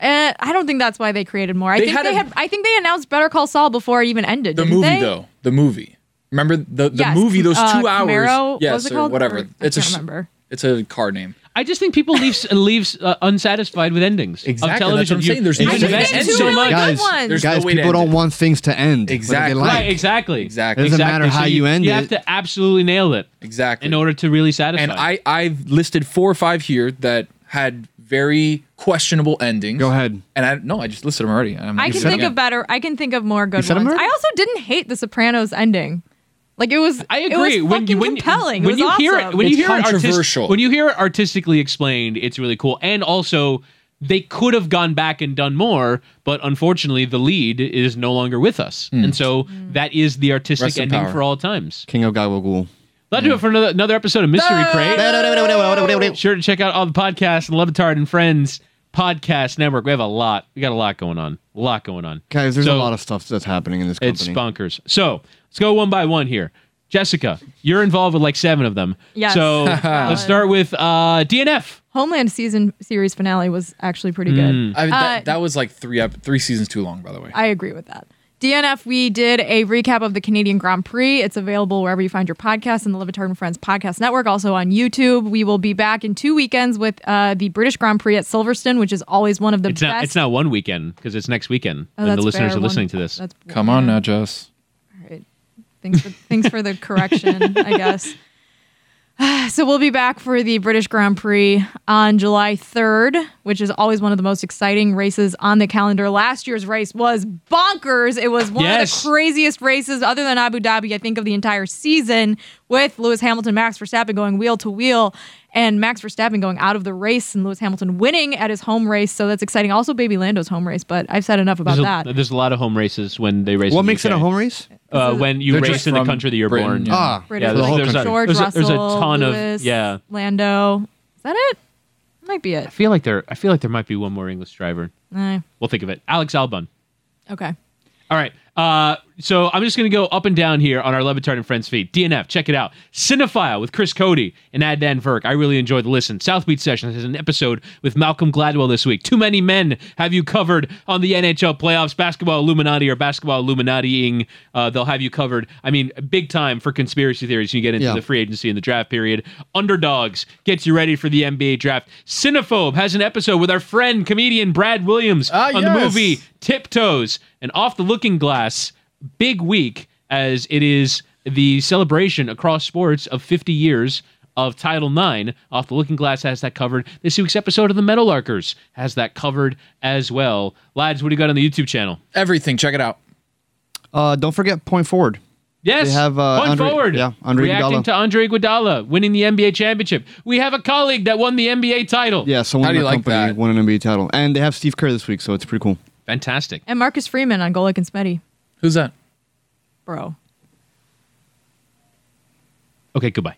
Uh, I don't think that's why they created more. I They think had they a- had. I think they announced Better Call Saul before it even ended. The didn't movie they? though, the movie. Remember the the Yes, movie? Those uh, two hours. Camaro? What yes, was it or called? whatever. Or- I it's a can't s- remember. It's a car name. I just think people leave [LAUGHS] leaves uh, unsatisfied with endings Exactly, of that's television. what I'm saying. There's you no you way to invest end so it. much. Guys, ones. There's guys, no way to people end don't it. want things to end. whether they Exactly. like. Right, exactly. Exactly. It doesn't Exactly. matter how So you end it. You it. have to absolutely nail it Exactly. in order to really satisfy. and I I've listed four or five here that had very questionable endings. Go ahead. And I no, I just listed them already. I'm I can think of better. I can think of more good said 'em ones. already? I also didn't hate The Sopranos ending. Like it was. I It agree. was when you fucking when, compelling. when it was you awesome. hear it when you It's hear it artis- controversial. when you hear it artistically explained, it's really cool. And also, they could have gone back and done more, but unfortunately, the lead is no longer with us, hmm. and so hmm. that is the artistic Rest in ending power. for all times. King of Gabagool. That'll do it for another, another episode of Mystery Crate. Sure to check out all the podcasts and Le Batard and Friends podcast network. We have a lot. We got a lot going on. A lot going on. Guys, there's So- a lot of stuff that's happening in this It's bonkers. So let's go one by one here. Jessica, you're involved with like seven of them. Yes. So [LAUGHS] let's start with uh, DNF. Homeland season series finale was actually pretty good. Mm. I, that, Uh, that was like three ep- three seasons too long, by the way. I agree with that. DNF, we did a recap of the Canadian Grand Prix. It's available wherever you find your podcast and the Live and Friends podcast network, also on YouTube. We will be back in two weekends with uh, the British Grand Prix at Silverstone, which is always one of the It's best. not. It's not one weekend because it's next weekend Oh, when the listeners fair. are listening One- to this. That's, Come on now, Jess. All right. Thanks for, thanks for the correction, I guess. [SIGHS] So we'll be back for the British Grand Prix on July 3rd, which is always one of the most exciting races on the calendar. Last year's race was bonkers. It was one Yes. of the craziest races other than Abu Dhabi, I think, of the entire season, with Lewis Hamilton, Max Verstappen going wheel to wheel, and Max Verstappen going out of the race and Lewis Hamilton winning at his home race. So that's exciting. Also, Baby Lando's home race, but I've said enough about there's, that. there's a lot of home races when they race. What in the makes it a home race? Uh, when you They're race just in the from country that you're Britain, born. yeah. Ah, British, Yeah, the whole there's, a, country. George there's, a, Russell, there's a ton Lewis, of yeah. Lando. Is that it? Might be it. I feel like there. I feel like there might be one more English driver. Eh, We'll think of it. Alex Albon. okay. All right. Uh, so I'm just going to go up and down here on our Le Batard and Friends feed. DNF, check it out. Cinephile with Chris Cody and Adnan Virk. I really enjoyed the listen. South Beach Sessions has an episode with Malcolm Gladwell this week. Too many men have you covered on the NHL playoffs, basketball Illuminati or basketball Illuminatiing. Uh, they'll have you covered. I mean, big time for conspiracy theories. You get into Yeah. the free agency and the draft period. Underdogs gets you ready for the NBA draft. Cinephobe has an episode with our friend comedian Brad Williams Ah, on the movie Tiptoes and Off the Looking Glass. Big week as it is the celebration across sports of 50 years of Title IX. Off the Looking Glass has that covered. This week's episode of the Meadowlarkers has that covered as well. Lads, what do you got on the YouTube channel? Everything, check it out. Uh, don't forget Point Forward. Yes, They have, uh, point Andre- forward. yeah, Andre reacting Iguodala. to Andre Iguodala winning the NBA championship. We have a colleague that won the NBA title. Yeah, someone How do in you our like company that? won an NBA title, and they have Steve Kerr this week, so it's pretty cool. fantastic. And Marcus Freeman on Golic and Smetty. Who's that? Bro. Okay, goodbye.